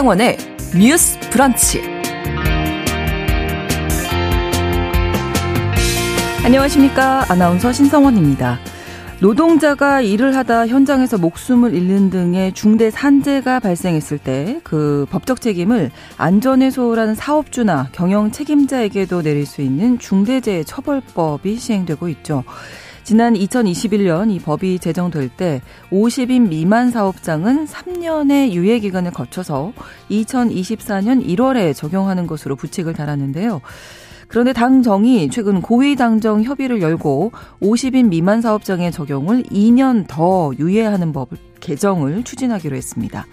신성원의 뉴스 브런치. 안녕하십니까. 아나운서 신성원입니다. 노동자가 일을 하다 현장에서 목숨을 잃는 등의 중대 산재가 발생했을 때 그 법적 책임을 안전에 소홀한 사업주나 경영 책임자에게도 내릴 수 있는 중대재해 처벌법이 시행되고 있죠. 지난 2021년 이 법이 제정될 때 50인 미만 사업장은 3년의 유예 기간을 거쳐서 2024년 1월에 적용하는 것으로 부칙을 달았는데요. 그런데 당정이 최근 고위 당정 협의를 열고 50인 미만 사업장의 적용을 2년 더 유예하는 법 개정을 추진하기로 했습니다.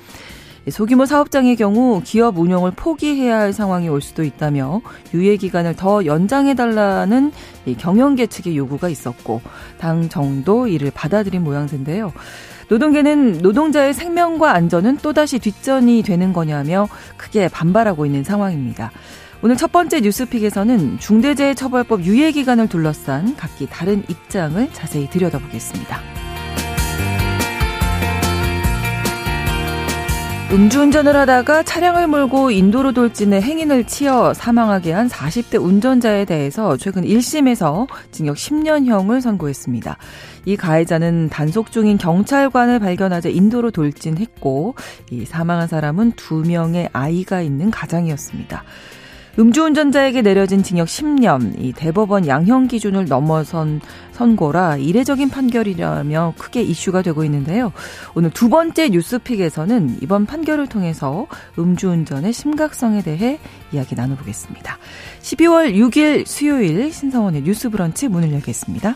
소규모 사업장의 경우 기업 운영을 포기해야 할 상황이 올 수도 있다며 유예 기간을 더 연장해 달라는 경영계 측의 요구가 있었고 당 정도 이를 받아들인 모양새인데요. 노동계는 노동자의 생명과 안전은 또다시 뒷전이 되는 거냐며 크게 반발하고 있는 상황입니다. 오늘 첫 번째 뉴스픽에서는 중대재해처벌법 유예 기간을 둘러싼 각기 다른 입장을 자세히 들여다보겠습니다. 음주운전을 하다가 차량을 몰고 인도로 돌진해 행인을 치어 사망하게 한 40대 운전자에 대해서 최근 1심에서 징역 10년형을 선고했습니다. 이 가해자는 단속 중인 경찰관을 발견하자 인도로 돌진했고 이 사망한 사람은 두 명의 아이가 있는 가장이었습니다. 음주운전자에게 내려진 징역 10년, 이 대법원 양형 기준을 넘어선 선고라 이례적인 판결이라며 크게 이슈가 되고 있는데요. 오늘 두 번째 뉴스픽에서는 이번 판결을 통해서 음주운전의 심각성에 대해 이야기 나눠보겠습니다. 12월 6일 수요일 신성원의 뉴스 브런치 문을 열겠습니다.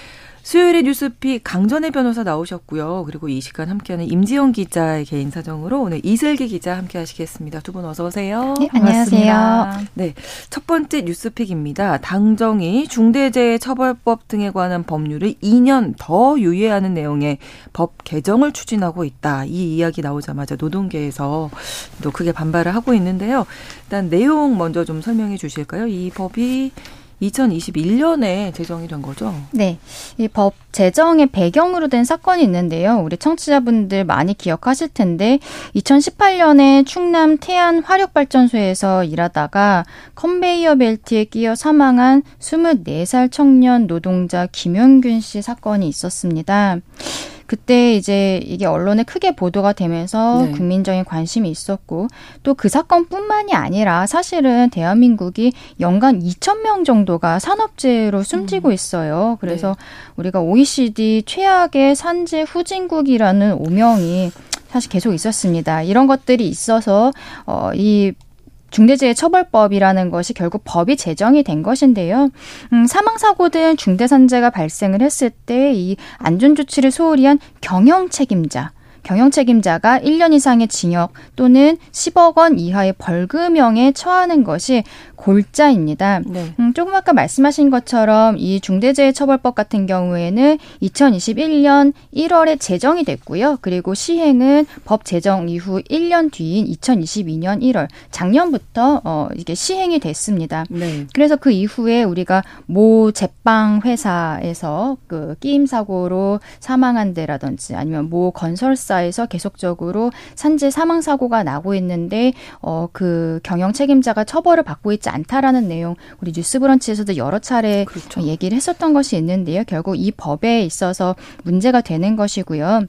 수요일의 뉴스픽 강전의 변호사 나오셨고요. 그리고 이 시간 함께하는 임지영 기자의 개인 사정으로 오늘 이슬기 기자 함께 하시겠습니다. 두 분 어서 오세요. 네, 안녕하세요. 네, 첫 번째 뉴스픽입니다. 당정이 중대재해처벌법 등에 관한 법률을 2년 더 유예하는 내용의 법 개정을 추진하고 있다. 이 이야기 나오자마자 노동계에서 또 크게 반발을 하고 있는데요. 일단 내용 먼저 좀 설명해 주실까요? 이 법이 2021년에 제정이 된 거죠? 네. 이 법 제정의 배경으로 된 사건이 있는데요. 우리 청취자분들 많이 기억하실 텐데 2018년에 충남 태안 화력발전소에서 일하다가 컨베이어 벨트에 끼어 사망한 24살 청년 노동자 김영균 씨 사건이 있었습니다. 그때 이제 이게 언론에 크게 보도가 되면서 네. 국민적인 관심이 있었고 또 그 사건뿐만이 아니라 사실은 대한민국이 연간 2천 명 정도가 산업재해로 숨지고 음. 있어요. 그래서 네. 우리가 OECD 최악의 산재 후진국이라는 오명이 사실 계속 있었습니다. 이런 것들이 있어서 어 이 중대재해처벌법이라는 것이 결국 법이 제정이 된 것인데요. 음, 사망사고 등 중대산재가 발생을 했을 때 이 안전조치를 소홀히 한 경영 책임자, 경영 책임자가 1년 이상의 징역 또는 10억 원 이하의 벌금형에 처하는 것이 골자입니다. 네. 음, 조금 아까 말씀하신 것처럼 이 중대재해처벌법 같은 경우에는 2021년 1월에 제정이 됐고요. 그리고 시행은 법 제정 이후 1년 뒤인 2022년 1월 작년부터 어 이게 시행이 됐습니다. 네. 그래서 그 이후에 우리가 모 제빵 회사에서 그 끼임 사고로 사망한 데라든지 아니면 모 건설사 에서 계속적으로 산재 사망 사고가 나고 있는데 어 그 경영 책임자가 처벌을 받고 있지 않다라는 내용 우리 뉴스브런치에서도 여러 차례 그렇죠. 얘기를 했었던 것이 있는데요. 결국 이 법에 있어서 문제가 되는 것이고요.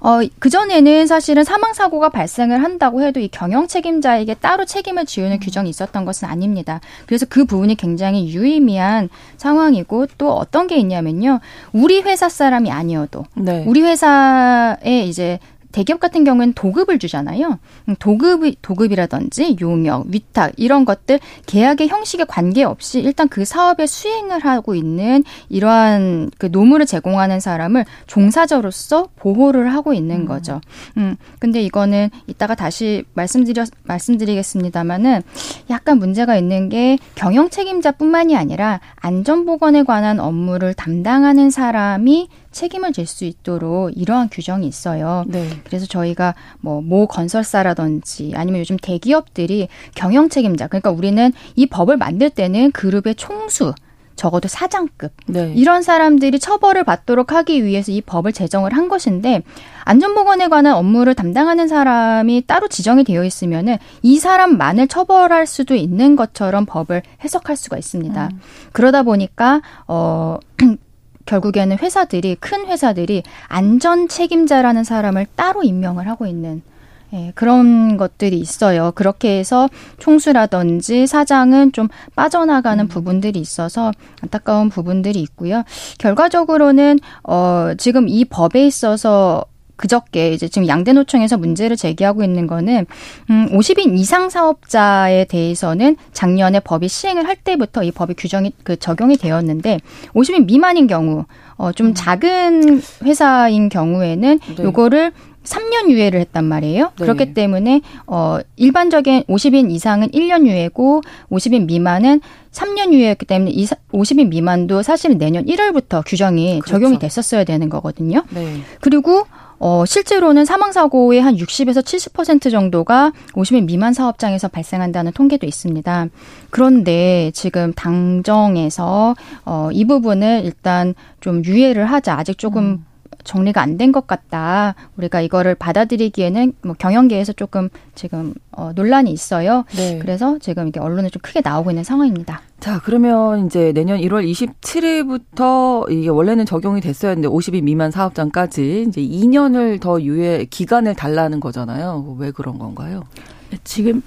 어, 그전에는 사실은 사망 사고가 발생을 한다고 해도 이 경영 책임자에게 따로 책임을 지우는 음. 규정이 있었던 것은 아닙니다. 그래서 그 부분이 굉장히 유의미한 상황이고 또 어떤 게 있냐면요. 우리 회사 사람이 아니어도 네. 우리 회사에 이제 대기업 같은 경우에는 도급을 주잖아요. 음, 도급 도급이라든지 용역, 위탁 이런 것들 계약의 형식에 관계없이 일단 그 사업에 수행을 하고 있는 이러한 그 노무를 제공하는 사람을 종사자로서 보호를 하고 있는 음. 거죠. 음. 근데 이거는 이따가 다시 말씀드려 말씀드리겠습니다만은 약간 문제가 있는 게 경영 책임자뿐만이 아니라 안전 보건에 관한 업무를 담당하는 사람이 책임을 질 수 있도록 이러한 규정이 있어요. 네. 그래서 저희가 뭐 모 건설사라든지 아니면 요즘 대기업들이 경영 책임자 그러니까 우리는 이 법을 만들 때는 그룹의 총수 적어도 사장급 네. 이런 사람들이 처벌을 받도록 하기 위해서 이 법을 제정을 한 것인데 안전보건에 관한 업무를 담당하는 사람이 따로 지정이 되어 있으면은 이 사람만을 처벌할 수도 있는 것처럼 법을 해석할 수가 있습니다. 음. 그러다 보니까 어 결국에는 회사들이 큰 회사들이 안전 책임자라는 사람을 따로 임명을 하고 있는 예, 그런 것들이 있어요. 그렇게 해서 총수라든지 사장은 좀 빠져나가는 음. 부분들이 있어서 안타까운 부분들이 있고요. 결과적으로는 어 지금 이 법에 있어서 그저께 이제 지금 양대노총에서 문제를 제기하고 있는 거는 음 50인 이상 사업자에 대해서는 작년에 법이 시행을 할 때부터 이 법이 규정이 그 적용이 되었는데 50인 미만인 경우 어좀 음. 작은 회사인 경우에는 네. 요거를 3년 유예를 했단 말이에요. 네. 그렇기 때문에 어 일반적인 50인 이상은 1년 유예고 50인 미만은 3년 유예였기 때문에 이 50인 미만도 사실은 내년 1월부터 규정이 그렇죠. 적용이 됐었어야 되는 거거든요. 네. 그리고 어, 실제로는 사망사고의 한 60에서 70% 정도가 50인 미만 사업장에서 발생한다는 통계도 있습니다. 그런데 지금 당정에서 어, 이 부분을 일단 좀 유예를 하자. 아직 조금 음. 정리가 안 된 것 같다. 우리가 이거를 받아들이기에는 뭐 경영계에서 조금 지금 어, 논란이 있어요. 네. 그래서 지금 이게 언론에 좀 크게 나오고 있는 상황입니다. 자, 그러면 이제 내년 1월 27일부터 이게 원래는 적용이 됐어야 했는데 50인 미만 사업장까지 이제 2년을 더 유예 기간을 달라는 거잖아요. 왜 그런 건가요? 네, 지금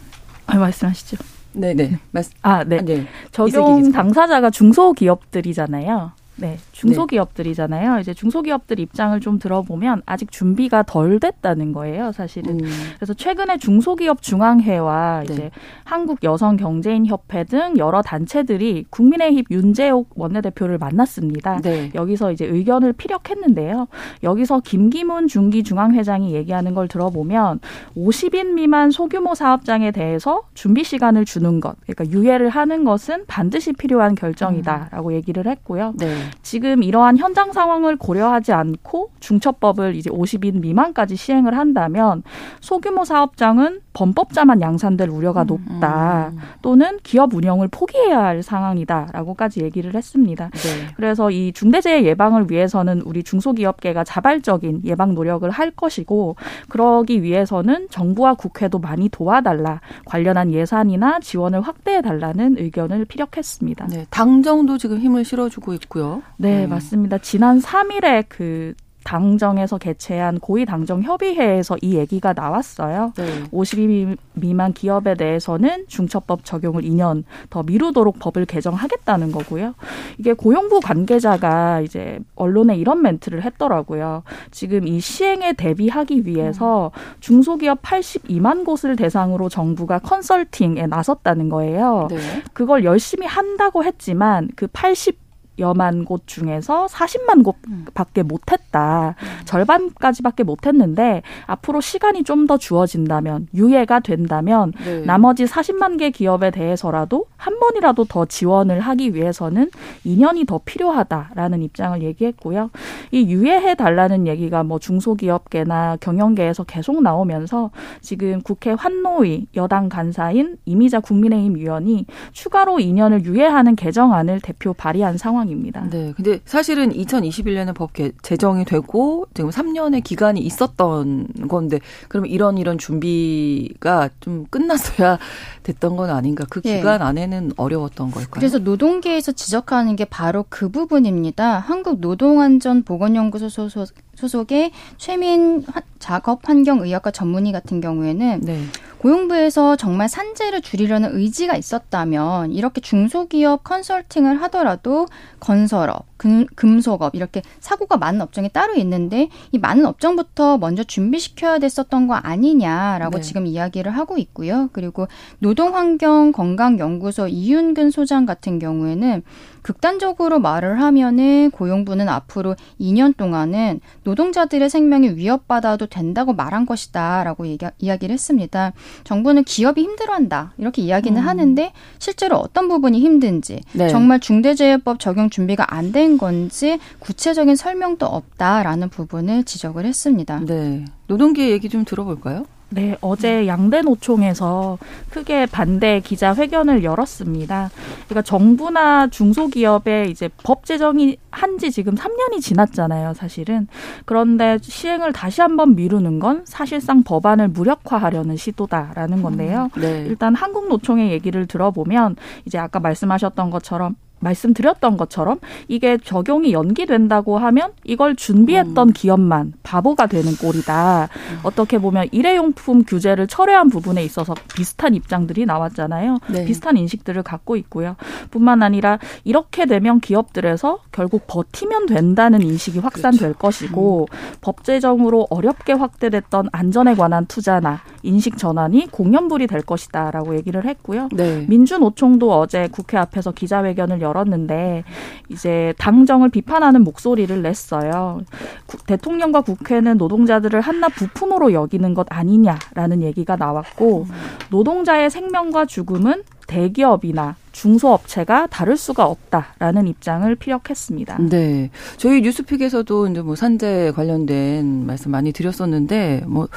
아, 말씀하시죠. 네네. 네. 말씀. 아, 네. 아, 네. 적용 당사자가 중소기업들이잖아요. 네, 중소기업들이잖아요. 이제 중소기업들 입장을 좀 들어보면 아직 준비가 덜 됐다는 거예요, 사실은. 음. 그래서 최근에 중소기업 중앙회와 네. 이제 한국 여성 경제인 협회 등 여러 단체들이 국민의힘 윤재옥 원내대표를 만났습니다. 네. 여기서 이제 의견을 피력했는데요. 여기서 김기문 중기 중앙회장이 얘기하는 걸 들어보면 50인 미만 소규모 사업장에 대해서 준비 시간을 주는 것, 그러니까 유예를 하는 것은 반드시 필요한 결정이다라고 음. 얘기를 했고요. 네. 지금 이러한 현장 상황을 고려하지 않고 중첩법을 이제 50인 미만까지 시행을 한다면 소규모 사업장은 범법자만 양산될 우려가 음, 높다. 음. 또는 기업 운영을 포기해야 할 상황이다라고까지 얘기를 했습니다. 네. 그래서 이 중대재해 예방을 위해서는 우리 중소기업계가 자발적인 예방 노력을 할 것이고 그러기 위해서는 정부와 국회도 많이 도와달라 관련한 예산이나 지원을 확대해 달라는 의견을 피력했습니다. 네, 당정도 지금 힘을 실어주고 있고요. 네, 음. 맞습니다. 지난 3일에 그 당정에서 개최한 고위 당정 협의회에서 이 얘기가 나왔어요. 네. 50인 미만 기업에 대해서는 중첩법 적용을 2년 더 미루도록 법을 개정하겠다는 거고요. 이게 고용부 관계자가 이제 언론에 이런 멘트를 했더라고요. 지금 이 시행에 대비하기 위해서 중소기업 82만 곳을 대상으로 정부가 컨설팅에 나섰다는 거예요. 네. 그걸 열심히 한다고 했지만 그 80 여만 곳 중에서 40만 곳밖에 못했다. 음. 절반까지밖에 못했는데 앞으로 시간이 좀 더 주어진다면 유예가 된다면 네. 나머지 40만 개 기업에 대해서라도 한 번이라도 더 지원을 하기 위해서는 2년이 더 필요하다라는 입장을 얘기했고요. 이 유예해 달라는 얘기가 뭐 중소기업계나 경영계에서 계속 나오면서 지금 국회 환노위 여당 간사인 이미자 국민의힘 위원이 추가로 2년을 유예하는 개정안을 대표 발의한 상황. 상황입니다. 네. 근데 사실은 2021년에 법 제정이 되고 지금 3년의 기간이 있었던 건데 그러면 이런 이런 준비가 좀 끝났어야 됐던 건 아닌가? 그 예. 기간 네. 안에는 어려웠던 걸까요? 그래서 노동계에서 지적하는 게 바로 그 부분입니다. 한국 노동안전보건연구소 소속 소속의 최민 작업 환경의학과 전문의 같은 경우에는 네. 고용부에서 정말 산재를 줄이려는 의지가 있었다면 이렇게 중소기업 컨설팅을 하더라도 건설업, 금, 금속업 이렇게 사고가 많은 업종이 따로 있는데 이 많은 업종부터 먼저 준비시켜야 됐었던 거 아니냐라고 네. 지금 이야기를 하고 있고요. 그리고 노동환경건강연구소 이윤근 소장 같은 경우에는 극단적으로 말을 하면은 고용부는 앞으로 2년 동안은 노동자들의 생명이 위협받아도 된다고 말한 것이다라고 얘기, 이야기를 했습니다. 정부는 기업이 힘들어한다 이렇게 이야기는 음. 하는데 실제로 어떤 부분이 힘든지 네. 정말 중대재해법 적용 준비가 안 된 건지 구체적인 설명도 없다라는 부분을 지적을 했습니다. 네. 노동계 얘기 좀 들어볼까요? 네, 어제 양대 노총에서 크게 반대 기자회견을 열었습니다. 그러니까 정부나 중소기업의 이제 법 제정이 한 지 지금 3년이 지났잖아요, 사실은. 그런데 시행을 다시 한번 미루는 건 사실상 법안을 무력화하려는 시도다라는 건데요. 음, 네. 일단 한국노총의 얘기를 들어보면 이제 아까 말씀하셨던 것처럼 말씀드렸던 것처럼 이게 적용이 연기된다고 하면 이걸 준비했던 음. 기업만 바보가 되는 꼴이다. 음. 어떻게 보면 일회용품 규제를 철회한 부분에 있어서 비슷한 입장들이 나왔잖아요. 네. 비슷한 인식들을 갖고 있고요. 뿐만 아니라 이렇게 되면 기업들에서 결국 버티면 된다는 인식이 확산될 그렇죠. 것이고 음. 법 제정으로 어렵게 확대됐던 안전에 관한 투자나 인식 전환이 공연불이 될 것이다라고 얘기를 했고요. 네. 민주노총도 어제 국회 앞에서 기자회견을 열었는데 이제 당정을 비판하는 목소리를 냈어요. 구, 대통령과 국회는 노동자들을 한낱 부품으로 여기는 것 아니냐라는 얘기가 나왔고 노동자의 생명과 죽음은 대기업이나 중소업체가 다를 수가 없다라는 입장을 피력했습니다. 네. 저희 뉴스픽에서도 이제 뭐 산재 관련된 말씀 많이 드렸었는데 뭐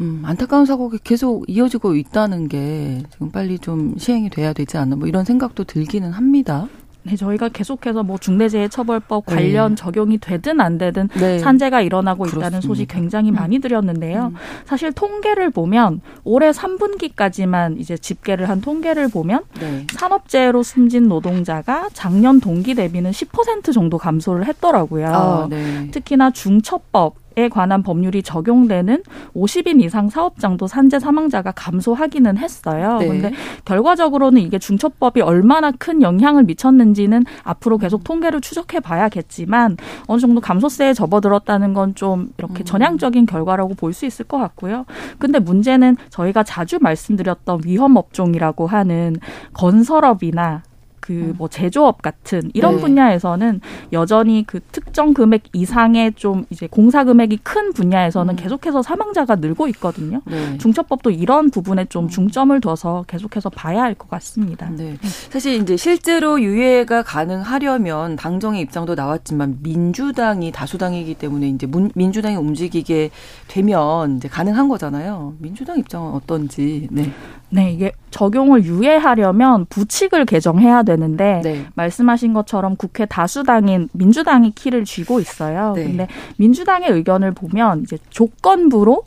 음, 안타까운 사고가 계속 이어지고 있다는 게 지금 빨리 좀 시행이 돼야 되지 않나 뭐 이런 생각도 들기는 합니다. 네, 저희가 계속해서 뭐 중대재해처벌법 네. 관련 네. 적용이 되든 안 되든 네. 산재가 일어나고 그렇습니다. 있다는 소식 굉장히 음. 많이 드렸는데요. 음. 사실 통계를 보면 올해 3분기까지만 이제 집계를 한 통계를 보면 네. 산업재해로 숨진 노동자가 작년 동기 대비는 10% 정도 감소를 했더라고요. 아, 네. 특히나 중첩법 에 관한 법률이 적용되는 50인 이상 사업장도 산재 사망자가 감소하기는 했어요. 네. 근데 결과적으로는 이게 중첩법이 얼마나 큰 영향을 미쳤는지는 앞으로 계속 통계를 추적해 봐야겠지만 어느 정도 감소세에 접어들었다는 건 좀 이렇게 음. 전향적인 결과라고 볼 수 있을 것 같고요. 근데 문제는 저희가 자주 말씀드렸던 위험 업종이라고 하는 건설업이나 그뭐 음. 제조업 같은 이런 네. 분야에서는 여전히 그 특정 금액 이상의 좀 이제 공사 금액이 큰 분야에서는 음. 계속해서 사망자가 늘고 있거든요. 네. 중첩법도 이런 부분에 좀 음. 중점을 둬서 계속해서 봐야 할 것 같습니다. 네. 사실 이제 실제로 유예가 가능하려면 당정의 입장도 나왔지만 민주당이 다수당이기 때문에 이제 민주당이 움직이게 되면 이제 가능한 거잖아요. 민주당 입장은 어떤지. 네. 네, 이게 적용을 유예하려면 부칙을 개정해야 되는데 네. 말씀하신 것처럼 국회 다수당인 민주당이 키를 쥐고 있어요. 네. 근데 민주당의 의견을 보면 이제 조건부로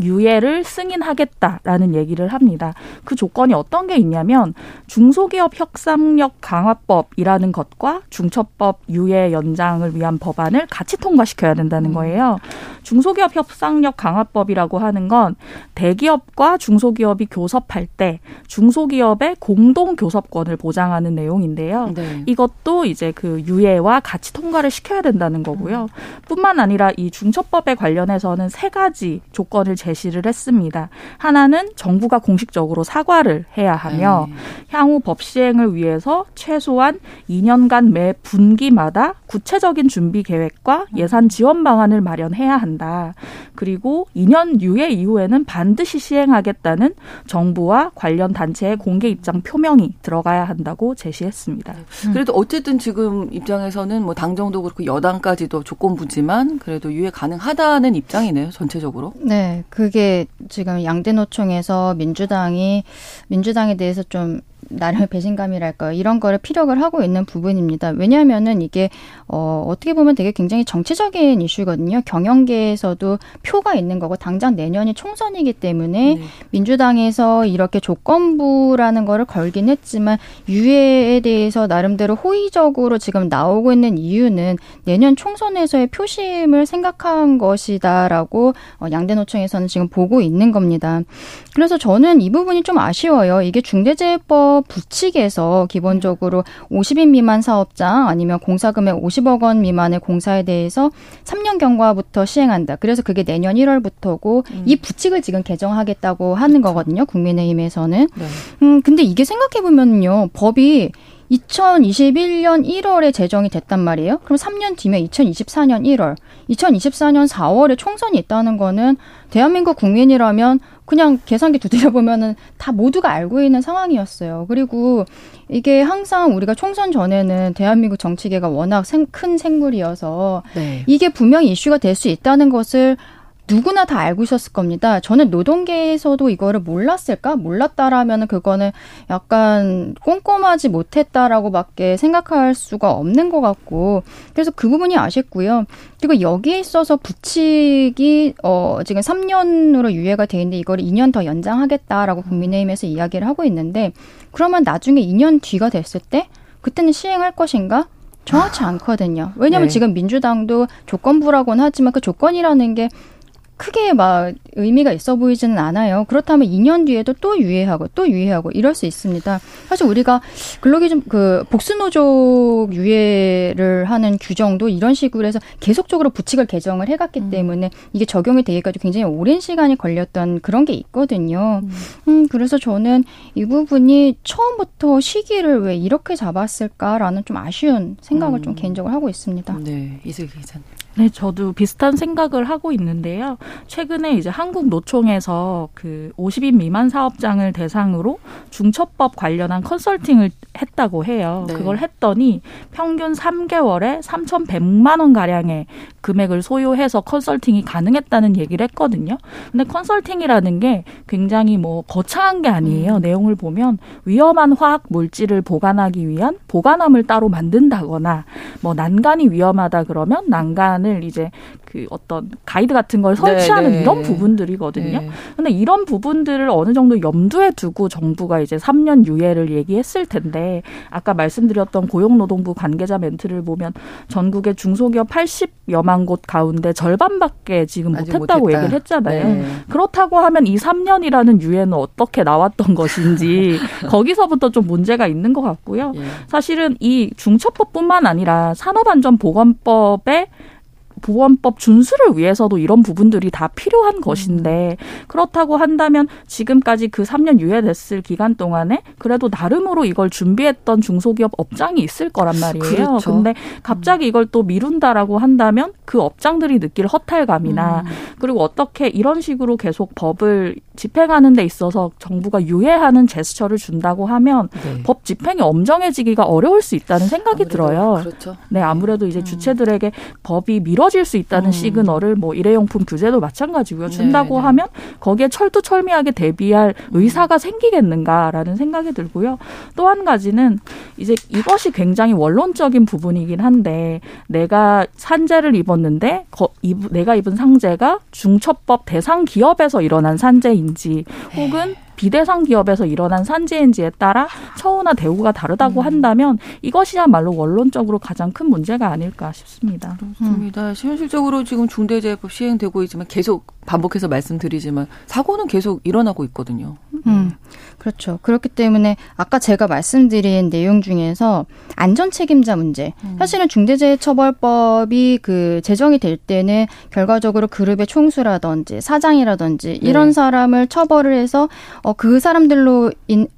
유예를 승인하겠다라는 얘기를 합니다. 그 조건이 어떤 게 있냐면 중소기업 협상력 강화법이라는 것과 중첩법 유예 연장을 위한 법안을 같이 통과시켜야 된다는 음. 거예요. 중소기업 협상력 강화법이라고 하는 건 대기업과 중소기업이 교섭할 때 중소기업의 공동 교섭권을 보장하는 내용인데요. 네. 이것도 이제 그 유예와 같이 통과를 시켜야 된다는 거고요. 뿐만 아니라 이 중첩법에 관련해서는 세 가지 조건을 제시를 했습니다. 하나는 정부가 공식적으로 사과를 해야 하며 네. 향후 법 시행을 위해서 최소한 2년간 매 분기마다 구체적인 준비 계획과 예산 지원 방안을 마련해야 한다. 그리고 2년 유예 이후에는 반드시 시행하겠다는 정부와 관련 단체의 공개 입장 표명이 들어가야 한다고 제시했습니다. 네. 그래도 어쨌든 지금 입장에서는 뭐 당정도 그렇고 여당까지도 조건부지만 그래도 유예 가능하다는 입장이네요, 전체적으로. 네. 그게 지금 양대 노총에서 민주당이 민주당에 대해서 좀 나름의 배신감이랄까요. 이런 거를 피력을 하고 있는 부분입니다. 왜냐하면은 이게 어 어떻게 보면 되게 굉장히 정치적인 이슈거든요. 경영계에서도 표가 있는 거고 당장 내년이 총선이기 때문에 네. 민주당에서 이렇게 조건부라는 거를 걸긴 했지만 유해에 대해서 나름대로 호의적으로 지금 나오고 있는 이유는 내년 총선에서의 표심을 생각한 것이다라고 어, 양대노총에서는 지금 보고 있는 겁니다. 그래서 저는 이 부분이 좀 아쉬워요. 이게 중대재해법 부칙에서 기본적으로 50인 미만 사업장 아니면 공사금액 50억 원 미만의 공사에 대해서 3년 경과부터 시행한다. 그래서 그게 내년 1월부터고 음. 이 부칙을 지금 개정하겠다고 하는. 거거든요. 국민의힘에서는. 네. 음 근데 이게 생각해 보면요. 법이 2021년 1월에 제정이 됐단 말이에요. 그럼 3년 뒤면 2024년 1월, 2024년 4월에 총선이 있다는 거는 대한민국 국민이라면 그냥 계산기 두드려 보면은 다 모두가 알고 있는 상황이었어요. 그리고 이게 항상 우리가 총선 전에는 대한민국 정치계가 워낙 생, 큰 생물이어서 네. 이게 분명히 이슈가 될 수 있다는 것을 누구나 다 알고 있었을 겁니다. 저는 노동계에서도 이거를 몰랐을까? 몰랐다라면 그거는 약간 꼼꼼하지 못했다라고밖에 생각할 수가 없는 것 같고 그래서 그 부분이 아쉽고요. 그리고 여기에 있어서 부칙이 어 지금 3년으로 유예가 돼 있는데 이걸 2년 더 연장하겠다라고 국민의힘에서 이야기를 하고 있는데 그러면 나중에 2년 뒤가 됐을 때 그때는 시행할 것인가? 정확치 않거든요. 왜냐하면 네. 지금 민주당도 조건부라고는 하지만 그 조건이라는 게 크게 막 의미가 있어 보이지는 않아요. 그렇다면 2년 뒤에도 또 유예하고 또 유예하고 이럴 수 있습니다. 사실 우리가 근로기준 그 복수노조 유예를 하는 규정도 이런 식으로 해서 계속적으로 부칙을 개정을 해갔기 음. 때문에 이게 적용이 되기까지 굉장히 오랜 시간이 걸렸던 그런 게 있거든요. 음. 음, 그래서 저는 이 부분이 처음부터 시기를 왜 이렇게 잡았을까라는 좀 아쉬운 생각을 음. 좀 개인적으로 하고 있습니다. 네, 이슬기 기자님. 네, 저도 비슷한 생각을 하고 있는데요. 최근에 이제 한국 노총에서 그 50인 미만 사업장을 대상으로 중첩법 관련한 컨설팅을 했다고 해요. 네. 그걸 했더니 평균 3개월에 3,100만 원 가량의 금액을 소요해서 컨설팅이 가능했다는 얘기를 했거든요. 근데 컨설팅이라는 게 굉장히 뭐 거창한 게 아니에요. 음. 내용을 보면 위험한 화학 물질을 보관하기 위한 보관함을 따로 만든다거나 뭐 난간이 위험하다 그러면 난간 을 이제 그 어떤 가이드 같은 걸 설치하는 네, 네. 이런 부분들이거든요. 네. 근데 이런 부분들을 어느 정도 염두에 두고 정부가 이제 3년 유예를 얘기했을 텐데 아까 말씀드렸던 고용노동부 관계자 멘트를 보면 전국의 중소기업 80여만 곳 가운데 절반밖에 지금 못했다고 못했다. 얘기를 했잖아요. 네. 그렇다고 하면 이 3년이라는 유예는 어떻게 나왔던 것인지 거기서부터 좀 문제가 있는 것 같고요. 예. 사실은 이 중첩법뿐만 아니라 산업안전보건법에 보건법 준수를 위해서도 이런 부분들이 다 필요한 것인데 그렇다고 한다면 지금까지 그 3년 유예됐을 기간 동안에 그래도 나름으로 이걸 준비했던 중소기업 업장이 있을 거란 말이에요. 그렇죠. 근데 갑자기 이걸 또 미룬다라고 한다면 그 업장들이 느낄 허탈감이나 음. 그리고 어떻게 이런 식으로 계속 법을 집행하는 데 있어서 정부가 유예하는 제스처를 준다고 하면 네. 법 집행이 엄정해지기가 어려울 수 있다는 생각이 들어요. 그렇죠. 네, 아무래도 이제 음. 주체들에게 법이 미뤄질 수 있다는 음. 시그널을 뭐 일회용품 규제도 마찬가지고요. 준다고 네, 네. 하면 거기에 철두철미하게 대비할 음. 의사가 생기겠는가라는 생각이 들고요. 또 한 가지는 이제 이것이 굉장히 원론적인 부분이긴 한데 내가 산재를 입었는데 거, 입, 내가 입은 상재가 중첩법 대상 기업에서 일어난 산재 산재인지 혹은 비대상 기업에서 일어난 산재인지에 따라 처우나 대우가 다르다고 음. 한다면 이것이야말로 원론적으로 가장 큰 문제가 아닐까 싶습니다. 그렇습니다. 음. 현실적으로 지금 중대재해법 시행되고 있지만 계속 반복해서 말씀드리지만 사고는 계속 일어나고 있거든요. 음. 그렇죠. 그렇기 때문에 아까 제가 말씀드린 내용 중에서 안전 책임자 문제. 음. 사실은 중대재해처벌법이 그 제정이 될 때는 결과적으로 그룹의 총수라든지 사장이라든지 이런 네. 사람을 처벌을 해서 어, 그 사람들로 인,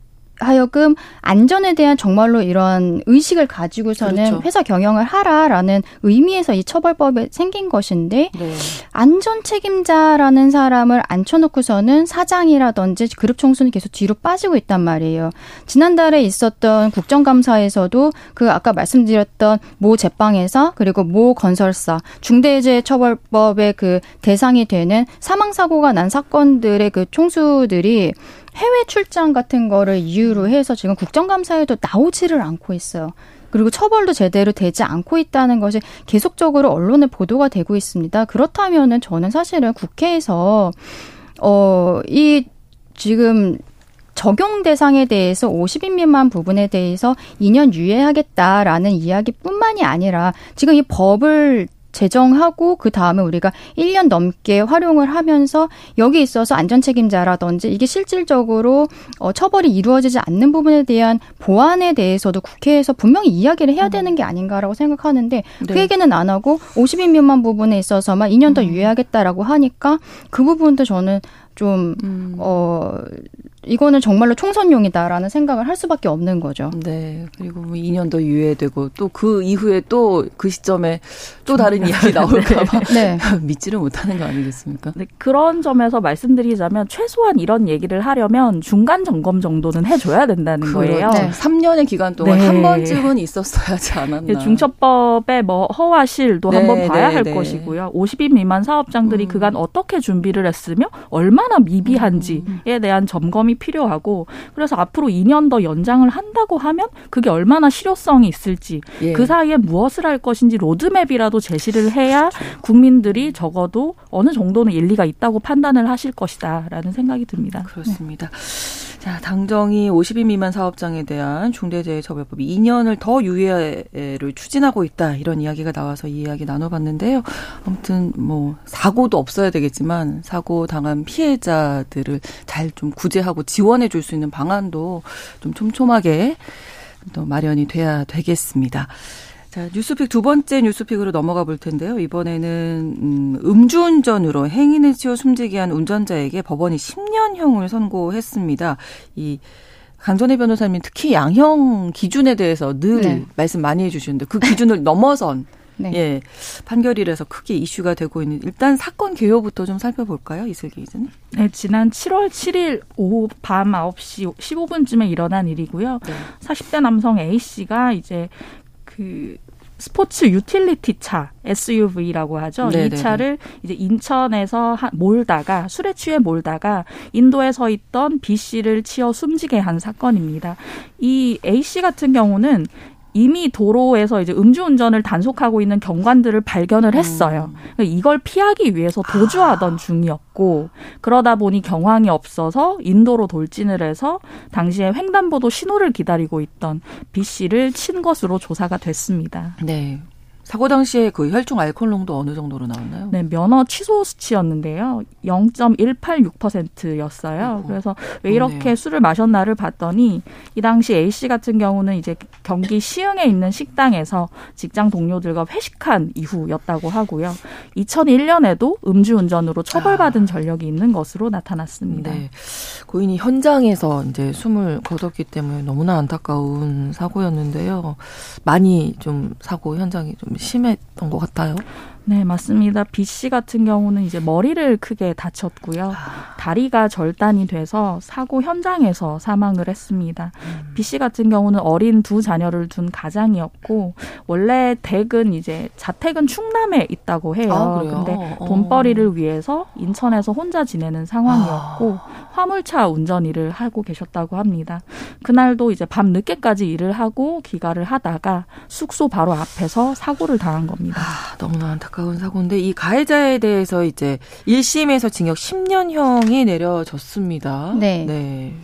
하여금 안전에 대한 정말로 이런 의식을 가지고서는 그렇죠. 회사 경영을 하라라는 의미에서 이 처벌법에 생긴 것인데 네. 안전 책임자라는 사람을 앉혀놓고서는 사장이라든지 그룹 총수는 계속 뒤로 빠지고 있단 말이에요. 지난달에 있었던 국정감사에서도 그 아까 말씀드렸던 모 제빵회사 그리고 모 건설사 중대재해처벌법의 그 대상이 되는 사망 사고가 난 사건들의 그 총수들이 해외 출장 같은 거를 이유로 해서 지금 국정감사에도 나오지를 않고 있어요. 그리고 처벌도 제대로 되지 않고 있다는 것이 계속적으로 언론에 보도가 되고 있습니다. 그렇다면은 저는 사실은 국회에서 어, 이 지금 적용 대상에 대해서 50인 미만 부분에 대해서 2년 유예하겠다라는 이야기뿐만이 아니라 지금 이 법을 제정하고 그 다음에 우리가 1년 넘게 활용을 하면서 여기 있어서 안전 책임자라든지 이게 실질적으로 어, 처벌이 이루어지지 않는 부분에 대한 보완에 대해서도 국회에서 분명히 이야기를 해야 되는 게 아닌가라고 생각하는데 그 네. 얘기는 안 하고 50인 미만 부분에 있어서만 2년 더 음. 유예하겠다라고 하니까 그 부분도 저는 좀, 음. 어, 이거는 정말로 총선용이다라는 생각을 할 수밖에 없는 거죠. 네. 그리고 뭐 2년 더 유예되고 또 그 이후에 또 그 시점에 또 다른 네. 이야기 나올까봐 네. 믿지를 못하는 거 아니겠습니까? 네, 그런 점에서 말씀드리자면 최소한 이런 얘기를 하려면 중간 점검 정도는 해줘야 된다는 그렇죠. 거예요. 네. 3년의 기간 동안 네. 한 번쯤은 있었어야지 않았나. 중첩법의 뭐 허와 실도 네, 한번 봐야 네, 할 것이고요. 50인 미만 사업장들이 음. 그간 어떻게 준비를 했으며 얼마나 미비한지에 음. 대한 점검 이 필요하고 그래서 앞으로 2년 더 연장을 한다고 하면 그게 얼마나 실효성이 있을지 예. 그 사이에 무엇을 할 것인지 로드맵이라도 제시를 해야 그렇죠. 국민들이 적어도 어느 정도는 일리가 있다고 판단을 하실 것이다라는 생각이 듭니다. 그렇습니다. 네. 자, 당정이 50인 미만 사업장에 대한 중대재해처벌법 2년을 더 유예를 추진하고 있다. 이런 이야기가 나와서 이 이야기 나눠봤는데요. 아무튼 뭐 사고도 없어야 되겠지만 사고 당한 피해자들을 잘 좀 구제하고 지원해 줄 수 있는 방안도 좀 촘촘하게 또 마련이 돼야 되겠습니다. 자, 뉴스픽 두 번째 뉴스픽으로 넘어가 볼 텐데요. 이번에는 음, 음주운전으로 행인을 치워 숨지게 한 운전자에게 법원이 10년형을 선고했습니다. 이 강전혜 변호사님 특히 양형 기준에 대해서 늘 네. 말씀 많이 해주시는데 그 기준을 넘어선 네. 예, 판결이라서 크게 이슈가 되고 있는 일단 사건 개요부터 좀 살펴볼까요, 이슬기 기자님? 네, 지난 7월 7일 오후 밤 9시 15분쯤에 일어난 일이고요. 네. 40대 남성 A 씨가 이제 그 스포츠 유틸리티 차 SUV라고 하죠. 네네네. 이 차를 이제 인천에서 몰다가 술에 취해 몰다가 인도에 서 있던 B 씨를 치어 숨지게 한 사건입니다. 이 A 씨 같은 경우는 이미 도로에서 이제 음주운전을 단속하고 있는 경관들을 발견을 했어요. 음. 이걸 피하기 위해서 도주하던 아. 중이었고 그러다 보니 경황이 없어서 인도로 돌진을 해서 당시에 횡단보도 신호를 기다리고 있던 B 씨를 친 것으로 조사가 됐습니다. 네. 사고 당시에 그 혈중 알코올 농도 어느 정도로 나왔나요? 네, 면허 취소 수치였는데요. 0.186%였어요. 그래서 왜 이렇게 그네요 술을 마셨나를 봤더니 이 당시 A 씨 같은 경우는 이제 경기 시흥에 있는 식당에서 직장 동료들과 회식한 이후였다고 하고요. 2001년에도 음주운전으로 처벌받은 아. 전력이 있는 것으로 나타났습니다. 네. 고인이 현장에서 이제 숨을 거뒀기 때문에 너무나 안타까운 사고였는데요. 많이 좀 사고 현장이 좀 심했던 것 같아요. 네, 맞습니다. B 씨 같은 경우는 이제 머리를 크게 다쳤고요. 아. 다리가 절단이 돼서 사고 현장에서 사망을 했습니다. 음. B 씨 같은 경우는 어린 두 자녀를 둔 가장이었고 원래 댁은 이제 자택은 충남에 있다고 해요. 아, 근데 어. 돈벌이를 위해서 인천에서 혼자 지내는 상황이었고 아. 화물차 운전 일을 하고 계셨다고 합니다. 그날도 이제 밤 늦게까지 일을 하고 귀가를 하다가 숙소 바로 앞에서 사고를 당한 겁니다. 아, 너무나 안타깝 안타까운 사고인데 이 가해자에 대해서 이제 1심에서 징역 10년형이 내려졌습니다. 네. 네.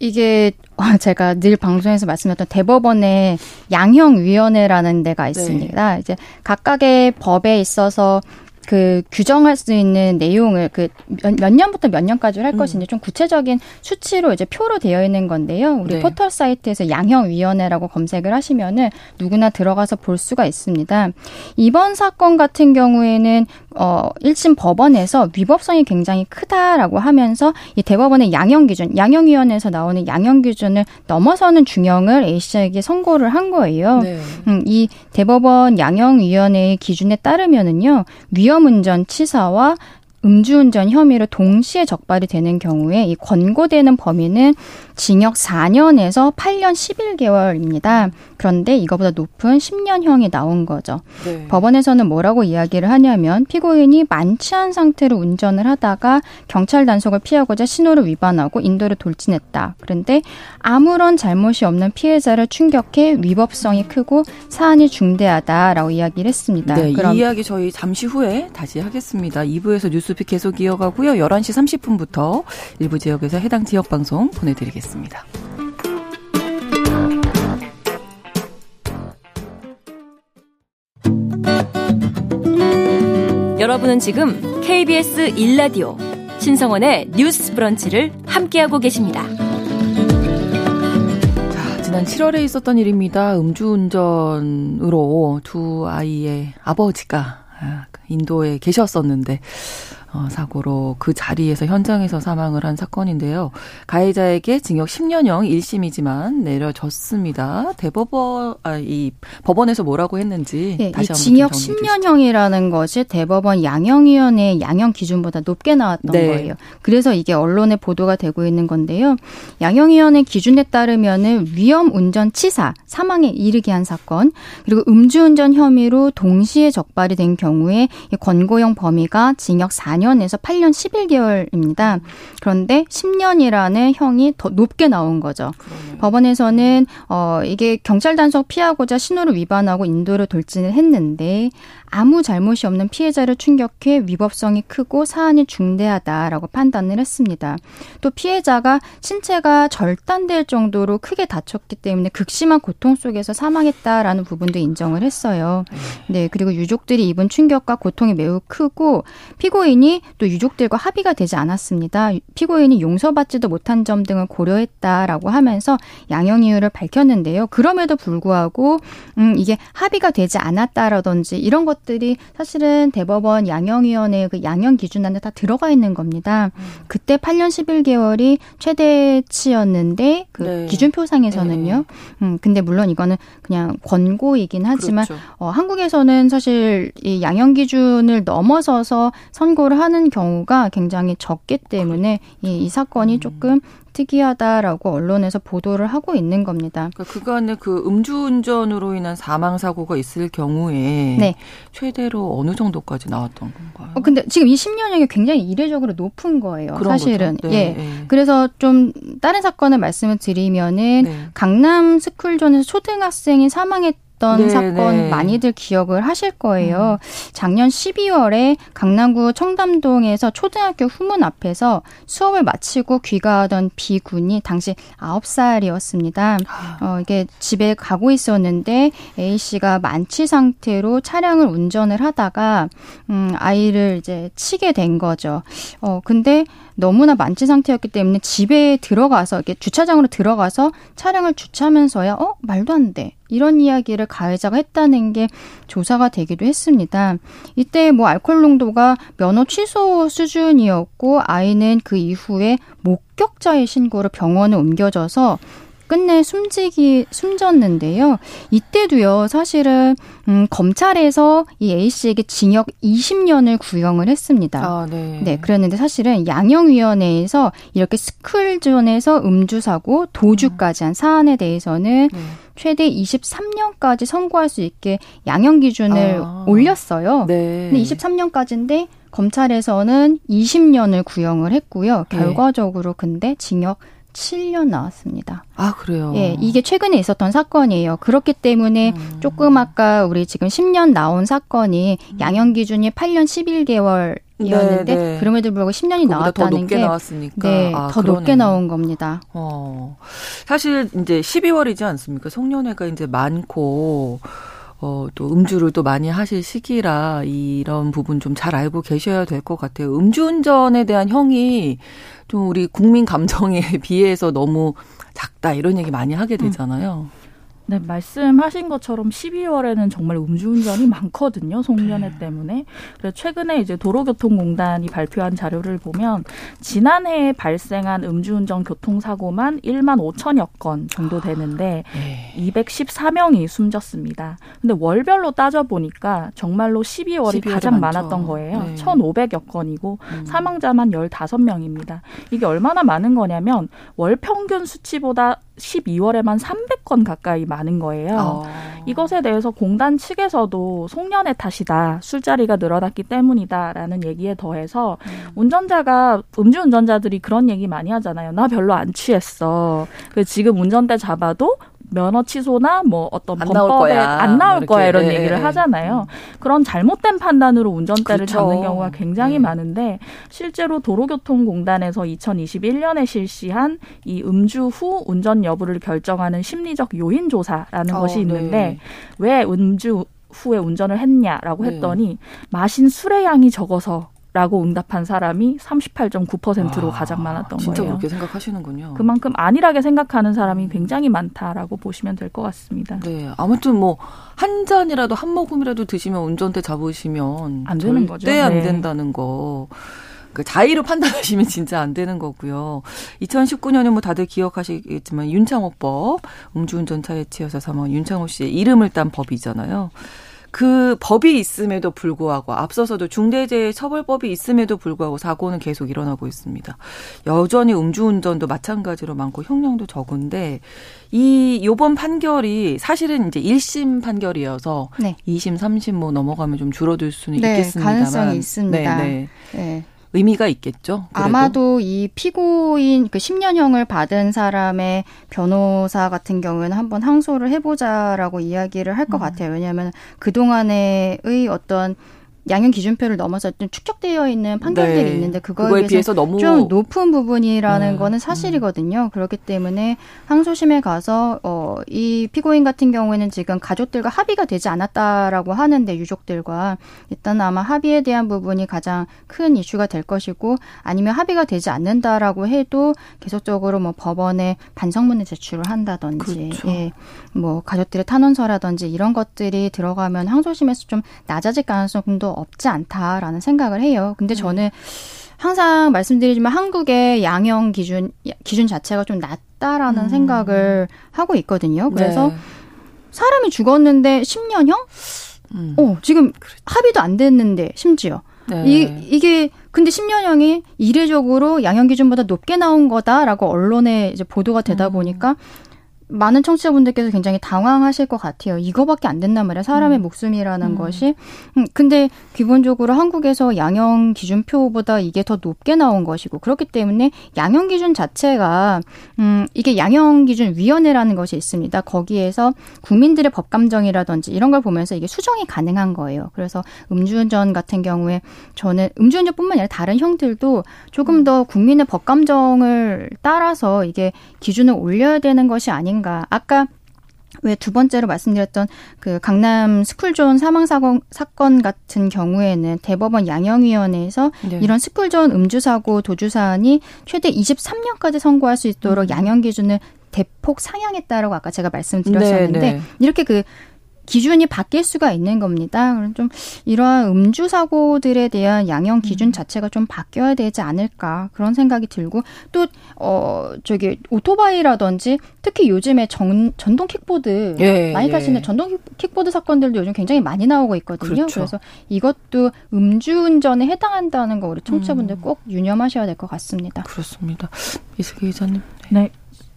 이게 제가 늘 방송에서 말씀드렸던 대법원의 양형위원회라는 데가 있습니다. 네. 이제 각각의 법에 있어서 그 규정할 수 있는 내용을 그몇 년부터 몇 년까지 할 음. 것인지 좀 구체적인 수치로 이제 표로 되어 있는 건데요. 우리 네. 포털 사이트에서 양형위원회라고 검색을 하시면은 누구나 들어가서 볼 수가 있습니다. 이번 사건 같은 경우에는 어 1심 법원에서 위법성이 굉장히 크다라고 하면서 이 대법원의 양형 기준, 양형위원회에서 나오는 양형 기준을 넘어서는 중형을 A 씨에게 선고를 한 거예요. 네. 음, 이 대법원 양형위원회의 기준에 따르면은요 위험 위험운전 치사와 음주운전 혐의로 동시에 적발이 되는 경우에 이 권고되는 범위는 징역 4년에서 8년 11개월입니다. 그런데 이거보다 높은 10년형이 나온 거죠. 네. 법원에서는 뭐라고 이야기를 하냐면 피고인이 만취한 상태로 운전을 하다가 경찰 단속을 피하고자 신호를 위반하고 인도를 돌진했다. 그런데 아무런 잘못이 없는 피해자를 충격해 위법성이 크고 사안이 중대하다라고 이야기를 했습니다. 네, 그럼 이 이야기 저희 잠시 후에 다시 하겠습니다. 2부에서 뉴스픽 계속 이어가고요. 11시 30분부터 일부 지역에서 해당 지역 방송 보내드리겠습니다. 여러분은 지금 KBS 1라디오 신성원의 뉴스 브런치를 함께하고 계십니다. 자, 지난 7월에 있었던 일입니다. 음주운전으로 두 아이의 아버지가 아, 인도에 계셨었는데 어, 사고로 그 자리에서 현장에서 사망을 한 사건인데요. 가해자에게 징역 10년형 1심이지만 내려졌습니다. 대법원 아, 이 법원에서 뭐라고 했는지 네, 다시 한번 징역 10년형이라는 것이 대법원 양형위원회 양형 기준보다 높게 나왔던 네. 거예요. 그래서 이게 언론에 보도가 되고 있는 건데요. 양형위원회 기준에 따르면은 위험 운전 치사 사망에 이르게 한 사건 그리고 음주운전 혐의로 동시에 적발이 된 경우에 권고형 범위가 징역 4년 4년에서 8년 11개월입니다. 그런데 10년이라는 형이 더 높게 나온 거죠. 그러네. 법원에서는 어 이게 경찰 단속 피하고자 신호를 위반하고 인도를 돌진을 했는데 아무 잘못이 없는 피해자를 충격해 위법성이 크고 사안이 중대하다라고 판단을 했습니다. 또 피해자가 신체가 절단될 정도로 크게 다쳤기 때문에 극심한 고통 속에서 사망했다라는 부분도 인정을 했어요. 네, 그리고 유족들이 입은 충격과 고통이 매우 크고 피고인이 또 유족들과 합의가 되지 않았습니다. 피고인이 용서받지도 못한 점 등을 고려했다라고 하면서 양형 이유를 밝혔는데요. 그럼에도 불구하고 음 이게 합의가 되지 않았다라든지 이런 것 것들이 사실은 대법원 양형위원회 그 양형 기준 안에 다 들어가 있는 겁니다. 음. 그때 8년 11개월이 최대치였는데 그 네. 기준표상에서는요. 네. 음 근데 물론 이거는 그냥 권고이긴 하지만 그렇죠. 어, 한국에서는 사실 이 양형 기준을 넘어서서 선고를 하는 경우가 굉장히 적기 때문에 이, 이 사건이 음. 조금 특이하다라고 언론에서 보도를 하고 있는 겁니다. 그러니까 그간에 그 음주운전으로 인한 사망 사고가 있을 경우에 네. 최대로 어느 정도까지 나왔던 건가요? 어, 근데 지금 이 10년형이 굉장히 이례적으로 높은 거예요. 사실은. 네, 예. 네. 그래서 좀 다른 사건을 말씀을 드리면은 네. 강남 스쿨존에서 초등학생이 사망했 있었던 네, 사건 네. 많이들 기억을 하실 거예요. 음. 작년 12월에 강남구 청담동에서 초등학교 후문 앞에서 수업을 마치고 귀가하던 비 군이 당시 9살이었습니다. 아. 어, 이게 집에 가고 있었는데 A 씨가 만취 상태로 차량을 운전을 하다가 음, 아이를 이제 치게 된 거죠. 어, 근데 너무나 만취 상태였기 때문에 집에 들어가서 이렇게 주차장으로 들어가서 차량을 주차하면서야 어 말도 안 돼. 이런 이야기를 가해자가 했다는 게 조사가 되기도 했습니다. 이때 뭐 알코올 농도가 면허 취소 수준이었고 아이는 그 이후에 목격자의 신고로 병원에 옮겨져서 끝내 숨지기 숨졌는데요. 이때도요. 사실은 음, 검찰에서 이 A 씨에게 징역 20년을 구형을 했습니다. 아, 네. 네, 그랬는데 사실은 양형위원회에서 이렇게 스쿨존에서 음주 사고 도주까지 한 사안에 대해서는 네. 최대 23년까지 선고할 수 있게 양형 기준을 아. 올렸어요. 네. 근데 23년까지인데 검찰에서는 20년을 구형을 했고요. 네. 결과적으로 근데 징역 7년 나왔습니다. 아, 그래요? 예, 이게 최근에 있었던 사건이에요. 그렇기 때문에 음. 조금 아까 우리 지금 10년 나온 사건이 음. 양형 기준이 8년 11개월 이었는데 네, 네. 그럼에도 불구하고 10년이 나왔다는 게 나왔으니까. 네, 아, 더 그러네. 높게 나온 겁니다. 어. 사실 이제 12월이지 않습니까? 송년회가 이제 많고 어, 또 음주를 또 많이 하실 시기라 이런 부분 좀 잘 알고 계셔야 될 것 같아요. 음주운전에 대한 형이 좀 우리 국민 감정에 비해서 너무 작다 이런 얘기 많이 하게 되잖아요. 음. 네, 말씀하신 것처럼 12월에는 정말 음주운전이 많거든요. 송년회 네. 때문에. 그래서 최근에 이제 도로교통공단이 발표한 자료를 보면 지난해에 발생한 음주운전 교통사고만 1만 5천여 건 정도 되는데 네. 214명이 숨졌습니다. 근데 월별로 따져 보니까 정말로 12월이 가장 많죠. 많았던 거예요. 네. 1,500여 건이고 음. 사망자만 15명입니다. 이게 얼마나 많은 거냐면 월 평균 수치보다 12월에만 300건 가까이 많은 거예요. 어. 이것에 대해서 공단 측에서도 송년회 탓이다. 술자리가 늘어났기 때문이다라는 얘기에 더해서 음. 운전자가 음주운전자들이 그런 얘기 많이 하잖아요. 나 별로 안 취했어. 그 지금 운전대 잡아도 면허 취소나 뭐 어떤 안 범법에 안 나올 거야 이런 네. 얘기를 하잖아요. 그런 잘못된 판단으로 운전대를 그렇죠. 잡는 경우가 굉장히 네. 많은데 실제로 도로교통공단에서 2021년에 실시한 이 음주 후 운전 여부를 결정하는 심리적 요인 조사라는 어, 것이 있는데 네. 왜 음주 후에 운전을 했냐라고 네. 했더니 마신 술의 양이 적어서 라고 응답한 사람이 38.9%로 아, 가장 많았던 진짜 거예요. 그렇게 생각하시는군요. 그만큼 안일하게 생각하는 사람이 굉장히 많다라고 보시면 될 것 같습니다. 네. 아무튼 뭐 한 잔이라도 한 모금이라도 드시면 운전대 잡으시면 안 되는 거죠. 절대 안 네. 된다는 거. 그 자의로 판단하시면 진짜 안 되는 거고요. 2019년에 뭐 다들 기억하시겠지만 윤창호법 음주운전 차에 치여서 사망한 윤창호 씨의 이름을 딴 법이잖아요. 그 법이 있음에도 불구하고 앞서서도 중대재해처벌법이 있음에도 불구하고 사고는 계속 일어나고 있습니다. 여전히 음주운전도 마찬가지로 많고 형량도 적은데 이 요번 판결이 사실은 이제 1심 판결이어서 네. 2심, 3심 뭐 넘어가면 좀 줄어들 수는 네, 있겠습니다만 가능성이 있습니다. 네, 네. 네. 의미가 있겠죠. 그래도. 아마도 이 피고인 그 10년형을 받은 사람의 변호사 같은 경우에는 한번 항소를 해보자라고 이야기를 할것 음. 같아요. 왜냐하면 그 동안의 어떤 양형 기준표를 넘어서 좀 축적되어 있는 판결들이 네. 있는데 그거에, 비해서, 너무 좀 높은 부분이라는 네. 거는 사실이거든요. 음. 그렇기 때문에 항소심에 가서 어, 이 피고인 같은 경우에는 지금 가족들과 합의가 되지 않았다라고 하는데 유족들과 일단 아마 합의에 대한 부분이 가장 큰 이슈가 될 것이고 아니면 합의가 되지 않는다라고 해도 계속적으로 뭐 법원에 반성문을 제출을 한다든지 그렇죠. 예, 뭐 가족들의 탄원서라든지 이런 것들이 들어가면 항소심에서 좀 낮아질 가능성도 없지 않다라는 생각을 해요. 근데 음. 저는 항상 말씀드리지만 한국의 양형 기준 기준 자체가 좀 낮다라는 음. 생각을 하고 있거든요. 그래서 네. 사람이 죽었는데 10년형? 음. 어, 지금 그렇죠. 합의도 안 됐는데 심지어 네. 이, 이게 근데 10년형이 이례적으로 양형 기준보다 높게 나온 거다라고 언론에 이제 보도가 되다 음. 보니까 많은 청취자분들께서 굉장히 당황하실 것 같아요. 이거밖에 안 된단 말이야. 사람의 음. 목숨이라는 음. 것이. 음, 근데 기본적으로 한국에서 양형 기준표보다 이게 더 높게 나온 것이고 그렇기 때문에 양형 기준 자체가 음 이게 양형 기준 위원회라는 것이 있습니다. 거기에서 국민들의 법 감정이라든지 이런 걸 보면서 이게 수정이 가능한 거예요. 그래서 음주운전 같은 경우에 저는 음주운전뿐만 아니라 다른 형들도 조금 음. 더 국민의 법 감정을 따라서 이게 기준을 올려야 되는 것이 아닌가 아닌가. 아까 왜두 번째로 말씀드렸던 그 강남 스쿨존 사망 사건 사건 같은 경우에는 대법원 양형위원회에서 네. 이런 스쿨존 음주 사고 도주 사안이 최대 23년까지 선고할 수 있도록 음. 양형 기준을 대폭 상향했다라고 아까 제가 말씀드렸었는데 네, 네. 이렇게 그 기준이 바뀔 수가 있는 겁니다. 그럼 좀 이러한 음주 사고들에 대한 양형 기준 음. 자체가 좀 바뀌어야 되지 않을까 그런 생각이 들고 또 어 저기 오토바이라든지 특히 요즘에 전, 전동 킥보드 예, 많이 예. 타시는 전동 킥보드 사건들도 요즘 굉장히 많이 나오고 있거든요. 그렇죠. 그래서 이것도 음주운전에 해당한다는 거 우리 청취자분들 음. 꼭 유념하셔야 될 것 같습니다. 그렇습니다. 이슬기 기자님. 네.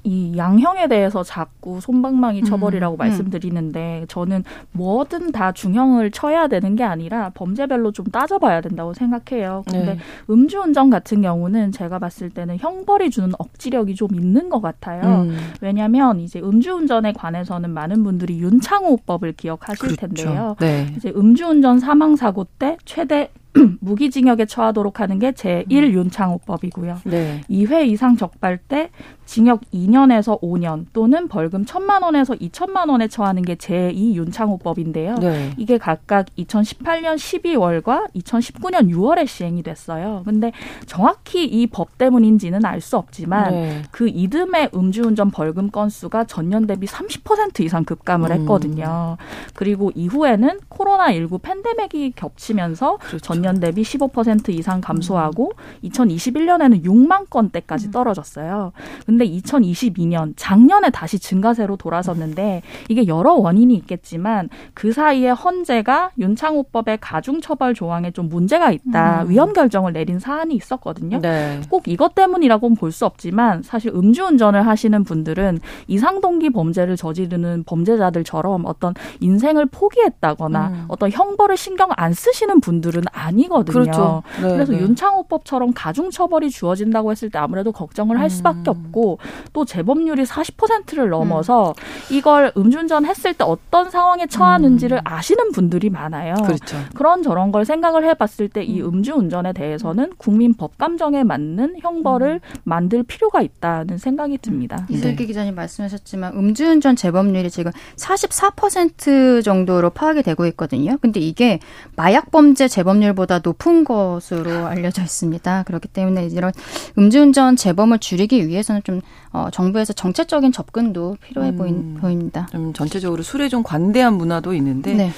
이 양형에 대해서 자꾸 손방망이 음, 처벌이라고 음, 말씀드리는데 음. 저는 뭐든 다 중형을 쳐야 되는 게 아니라 범죄별로 좀 따져봐야 된다고 생각해요. 근데 네. 음주운전 같은 경우는 제가 봤을 때는 형벌이 주는 억지력이 좀 있는 것 같아요. 음. 왜냐하면 이제 음주운전에 관해서는 많은 분들이 윤창호법을 기억하실 그렇죠. 텐데요. 네. 이제 음주운전 사망 사고 때 최대 무기징역에 처하도록 하는 게 제1윤창호법이고요. 네. 2회 이상 적발 때 징역 2년에서 5년 또는 벌금 1천만 원에서 2천만 원에 처하는 게 제2윤창호법인데요. 네. 이게 각각 2018년 12월과 2019년 6월에 시행이 됐어요. 근데 정확히 이 법 때문인지는 알 수 없지만 네. 그 이듬해 음주운전 벌금 건수가 전년 대비 30% 이상 급감을 음. 했거든요. 그리고 이후에는 코로나19 팬데믹이 겹치면서 그렇죠. 전년 대비 15% 이상 감소하고 음. 2021년에는 6만 건대까지 음. 떨어졌어요. 근데 2022년 작년에 다시 증가세로 돌아섰는데 이게 여러 원인이 있겠지만 그 사이에 헌재가 윤창호법의 가중처벌 조항에 좀 문제가 있다 음. 위헌 결정을 내린 사안이 있었거든요. 네. 꼭 이것 때문이라고는 볼 수 없지만 사실 음주운전을 하시는 분들은 이상동기 범죄를 저지르는 범죄자들처럼 어떤 인생을 포기했다거나 음. 어떤 형벌을 신경 안 쓰시는 분들은 아니 거든요. 그렇죠. 네, 그래서 네. 윤창호법처럼 가중처벌이 주어진다고 했을 때 아무래도 걱정을 할 수밖에 음. 없고 또 재범률이 40%를 넘어서 음. 이걸 음주운전 했을 때 어떤 상황에 처하는지를 음. 아시는 분들이 많아요. 그렇죠. 그런 저런 걸 생각을 해봤을 때 이 음. 음주운전에 대해서는 국민 법감정에 맞는 형벌을 음. 만들 필요가 있다는 생각이 듭니다. 음. 이슬기 네. 기자님 말씀하셨지만 음주운전 재범률이 지금 44% 정도로 파악이 되고 있거든요. 근데 이게 마약 범죄 재범률보다 높은 것으로 알려져 있습니다. 그렇기 때문에 이런 음주운전 재범을 줄이기 위해서는 좀 어, 정부에서 정책적인 접근도 필요해 음, 보인, 보입니다. 좀 전체적으로 술에 좀 관대한 문화도 있는데 네.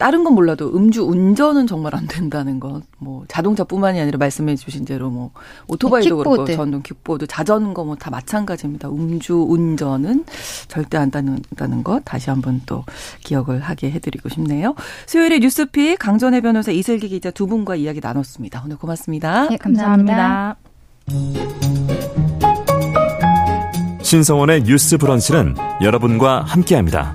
다른 건 몰라도 음주 운전은 정말 안 된다는 것. 뭐 자동차뿐만이 아니라 말씀해 주신 대로 뭐 오토바이도 킥보드. 그렇고 전동 킥보드, 자전거 뭐 다 마찬가지입니다. 음주 운전은 절대 안 된다는 것 다시 한번 또 기억을 하게 해 드리고 싶네요. 수요일에 뉴스픽 강전혜 변호사 이슬기 기자 두 분과 이야기 나눴습니다. 오늘 고맙습니다. 네, 감사합니다. 감사합니다. 신성원의 뉴스 브런치는 여러분과 함께합니다.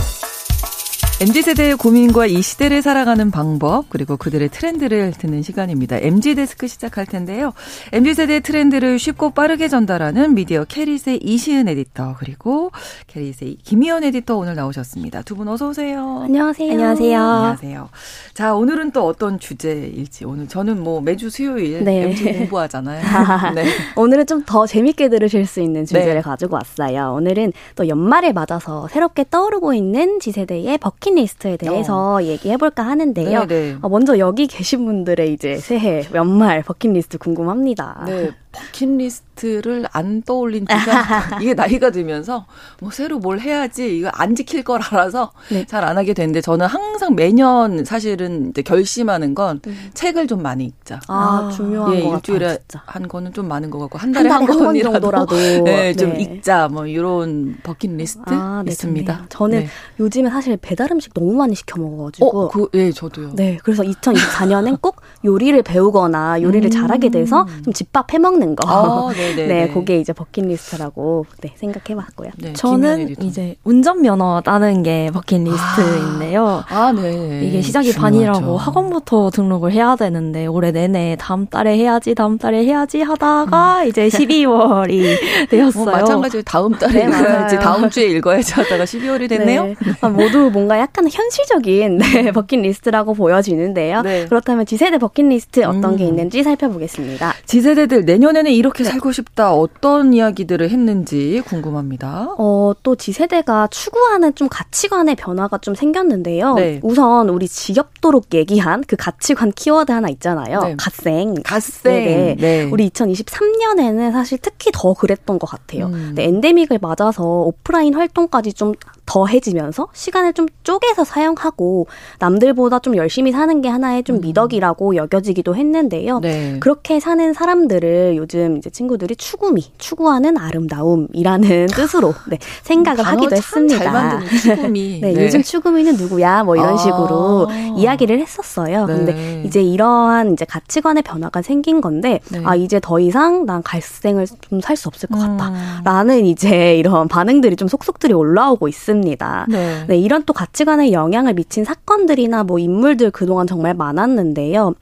MZ세대의 고민과 이 시대를 살아가는 방법, 그리고 그들의 트렌드를 듣는 시간입니다. MZ데스크 시작할 텐데요. MZ세대의 트렌드를 쉽고 빠르게 전달하는 미디어 캐릿의 이시은 에디터, 그리고 캐릿의 김희연 에디터 오늘 나오셨습니다. 두 분 어서 오세요. 안녕하세요. 안녕하세요. 안녕하세요. 자, 오늘은 또 어떤 주제일지. 오늘 저는 뭐 매주 수요일 네. MZ 공부하잖아요. 네. 오늘은 좀 더 재밌게 들으실 수 있는 주제를 네. 가지고 왔어요. 오늘은 또 연말을 맞아서 새롭게 떠오르고 있는 지세대의 버킷 버킷리스트에 대해서 어. 얘기해볼까 하는데요. 네, 네. 어, 먼저 여기 계신 분들의 이제 새해 연말 버킷리스트 궁금합니다. 네, 버킷리스트를 안 떠올린 지가 이게 나이가 들면서 뭐 새로 뭘 해야지 이거 안 지킬 걸 알아서 네. 잘안 하게 되는데 저는 항상 매년 사실은 이제 결심하는 건 음. 책을 좀 많이 읽자. 아, 아 중요한 예, 것 일주일에 같아요, 한 거는 좀 많은 것 같고 한 달에 한, 달에 한 정도라도 네, 좀 네. 읽자 뭐 이런 버킷리스트 아, 네, 있습니다. 좋네요. 저는 네. 요즘에 사실 배달 음식 너무 많이 시켜 먹어가지고 어, 그, 예, 저도요. 네, 그래서 2024년엔 꼭 요리를 배우거나 요리를 음. 잘하게 돼서 좀 집밥 해먹는 먹는 거. 아, 네, 그게 이제 버킷리스트라고 네, 생각해봤고요. 네, 저는 이제 운전면허 따는 게 버킷리스트인데요. 아, 아, 네. 이게 시작이 중요하죠. 반이라고 학원부터 등록을 해야 되는데 올해 내내 다음 달에 해야지, 다음 달에 해야지 하다가 음. 이제 12월이 되었어요. 어, 마찬가지로 다음 달에 네, 읽어야지, 다음 주에 읽어야지 하다가 12월이 됐네요. 네. 아, 모두 뭔가 약간 현실적인 네, 버킷리스트라고 보여지는데요. 네. 그렇다면 지세대 버킷리스트 어떤 음. 게 있는지 살펴보겠습니다. 지세대들 내년 내년에는 이렇게 네. 살고 싶다. 어떤 이야기들을 했는지 궁금합니다. 어, 또 지세대가 추구하는 좀 가치관의 변화가 좀 생겼는데요. 네. 우선 우리 지겹도록 얘기한 그 가치관 키워드 하나 있잖아요. 네. 갓생. 갓생. 네네. 네. 우리 2023년에는 사실 특히 더 그랬던 것 같아요. 음. 네, 엔데믹을 맞아서 오프라인 활동까지 좀 더해지면서 시간을 좀 쪼개서 사용하고 남들보다 좀 열심히 사는 게 하나의 좀 음. 미덕이라고 여겨지기도 했는데요. 네. 그렇게 사는 사람들을 요즘 이제 친구들이 추구미, 추구하는 아름다움이라는 뜻으로 네, 생각을 하기도 했습니다. 잘 만드는 추구미. 네, 네, 요즘 추구미는 누구야? 뭐 이런 아. 식으로 이야기를 했었어요. 네. 근데 이제 이러한 이제 가치관의 변화가 생긴 건데 네. 아 이제 더 이상 난 갈생을 좀 살 수 없을 것 같다라는 음. 이제 이런 반응들이 좀 속속들이 올라오고 있습니다. 네. 네, 이런 또 가치관에 영향을 미친 사건들이나 뭐 인물들 그동안 정말 많았는데요.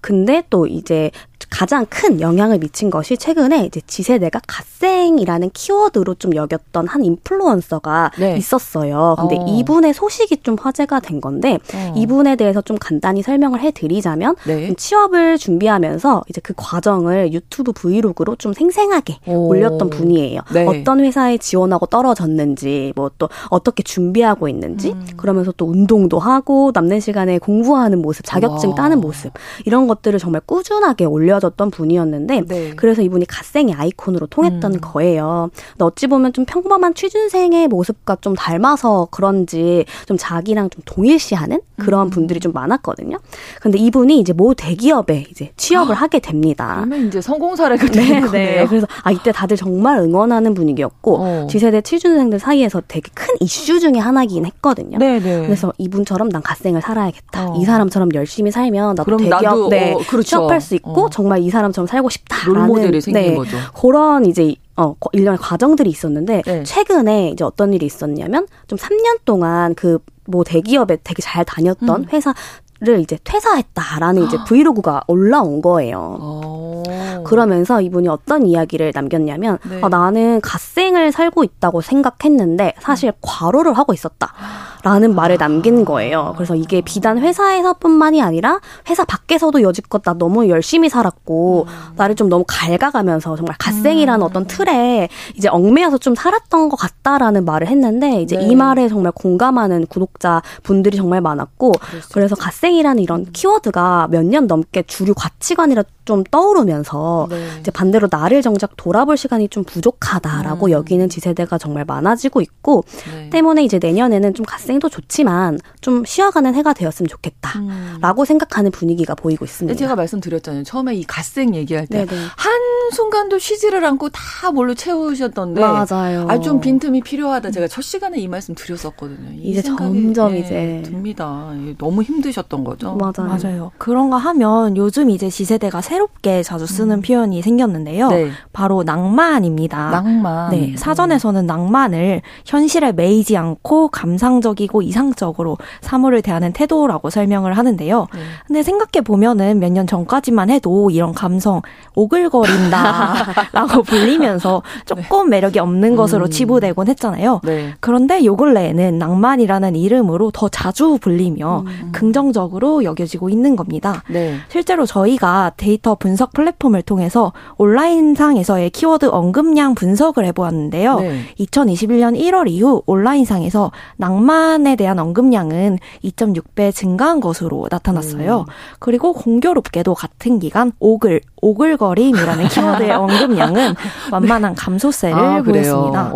근데 또 이제 가장 큰 영향을 미친 것이 최근에 이제 Z세대가 갓생이라는 키워드로 좀 여겼던 한 인플루언서가 네. 있었어요. 근데 어. 이분의 소식이 좀 화제가 된 건데 어. 이분에 대해서 좀 간단히 설명을 해드리자면 네. 취업을 준비하면서 이제 그 과정을 유튜브 브이로그로 좀 생생하게 오. 올렸던 분이에요. 네. 어떤 회사에 지원하고 떨어졌는지 뭐 또 어떻게 준비하고 있는지 음. 그러면서 또 운동도 하고 남는 시간에 공부하는 모습, 자격증 와. 따는 모습 이런 것들을 정말 꾸준하게 올려 알려졌던 분이었는데 네. 그래서 이분이 갓생의 아이콘으로 통했던 음. 거예요. 근데 어찌 보면 좀 평범한 취준생의 모습과 좀 닮아서 그런지 좀 자기랑 좀 동일시하는 그런 음. 분들이 좀 많았거든요. 근데 이분이 이제 모 대기업에 이제 취업을 아, 하게 됩니다. 그러면 이제 성공 사례가 네, 네. 네. 그래서 아 이때 다들 정말 응원하는 분위기였고 어. 지세대 취준생들 사이에서 되게 큰 이슈 중에 하나긴 했거든요. 네, 네. 그래서 이분처럼 난 갓생을 살아야겠다. 어. 이 사람처럼 열심히 살면 나도 대기업 나도, 네, 어, 그렇죠. 취업할 수 있고 어. 정말 이 사람처럼 살고 싶다라는 롤모델이 생긴 네, 거죠. 그런 이제 어, 일련의 과정들이 있었는데, 네. 최근에 이제 어떤 일이 있었냐면, 좀 3년 동안 그, 뭐 대기업에 되게 잘 다녔던 음. 회사 를 이제 퇴사했다라는 이제 브이로그가 올라온 거예요. 오. 그러면서 이분이 어떤 이야기를 남겼냐면 네. 어, 나는 갓생을 살고 있다고 생각했는데 사실 과로를 하고 있었다라는 말을 남긴 거예요. 그래서 이게 비단 회사에서뿐만이 아니라 회사 밖에서도 여지껏 나 너무 열심히 살았고 음. 나를 좀 너무 갉아가면서 정말 갓생이라는 음. 어떤 틀에 이제 얽매여서 좀 살았던 것 같다라는 말을 했는데 이제 네. 이 말에 정말 공감하는 구독자 분들이 정말 많았고 그래서 갓생 학생이라는 이런 음. 키워드가 몇 년 넘게 주류 가치관이라 좀 떠오르면서 네. 이제 반대로 나를 정작 돌아볼 시간이 좀 부족하다라고 음. 여기는 지세대가 정말 많아지고 있고 네. 때문에 이제 내년에는 좀 갓생도 좋지만 좀 쉬어가는 해가 되었으면 좋겠다라고 음. 생각하는 분위기가 보이고 있습니다. 제가 말씀드렸잖아요. 처음에 이 갓생 얘기할 때 한 순간도 쉬지를 않고 다 뭘로 채우셨던데 맞아요. 아 좀 빈틈이 필요하다. 제가 첫 시간에 이 말씀 드렸었거든요. 이 이제 점점 예, 이제 듭니다. 너무 힘드셨던 거죠. 맞아요. 맞아요. 그런가 하면 요즘 이제 지세대가 새 새롭게 자주 쓰는 음. 표현이 생겼는데요. 네. 바로 낭만입니다. 낭만. 네. 사전에서는 낭만을 현실에 매이지 않고 감상적이고 이상적으로 사물을 대하는 태도라고 설명을 하는데요. 네. 근데 생각해 보면은 몇 년 전까지만 해도 이런 감성 오글거린다라고 불리면서 조금 매력이 없는 것으로 음. 치부되곤 했잖아요. 네. 그런데 요 근래에는 낭만이라는 이름으로 더 자주 불리며 음. 긍정적으로 여겨지고 있는 겁니다. 네. 실제로 저희가 데이터 데이터 분석 플랫폼을 통해서 온라인상에서의 키워드 언급량 분석을 해보았는데요. 네. 2021년 1월 이후 온라인상에서 낭만에 대한 언급량은 2.6배 증가한 것으로 나타났어요. 음. 그리고 공교롭게도 같은 기간 오글, 오글거림이라는 키워드의 언급량은 완만한 감소세를 아, 보였습니다.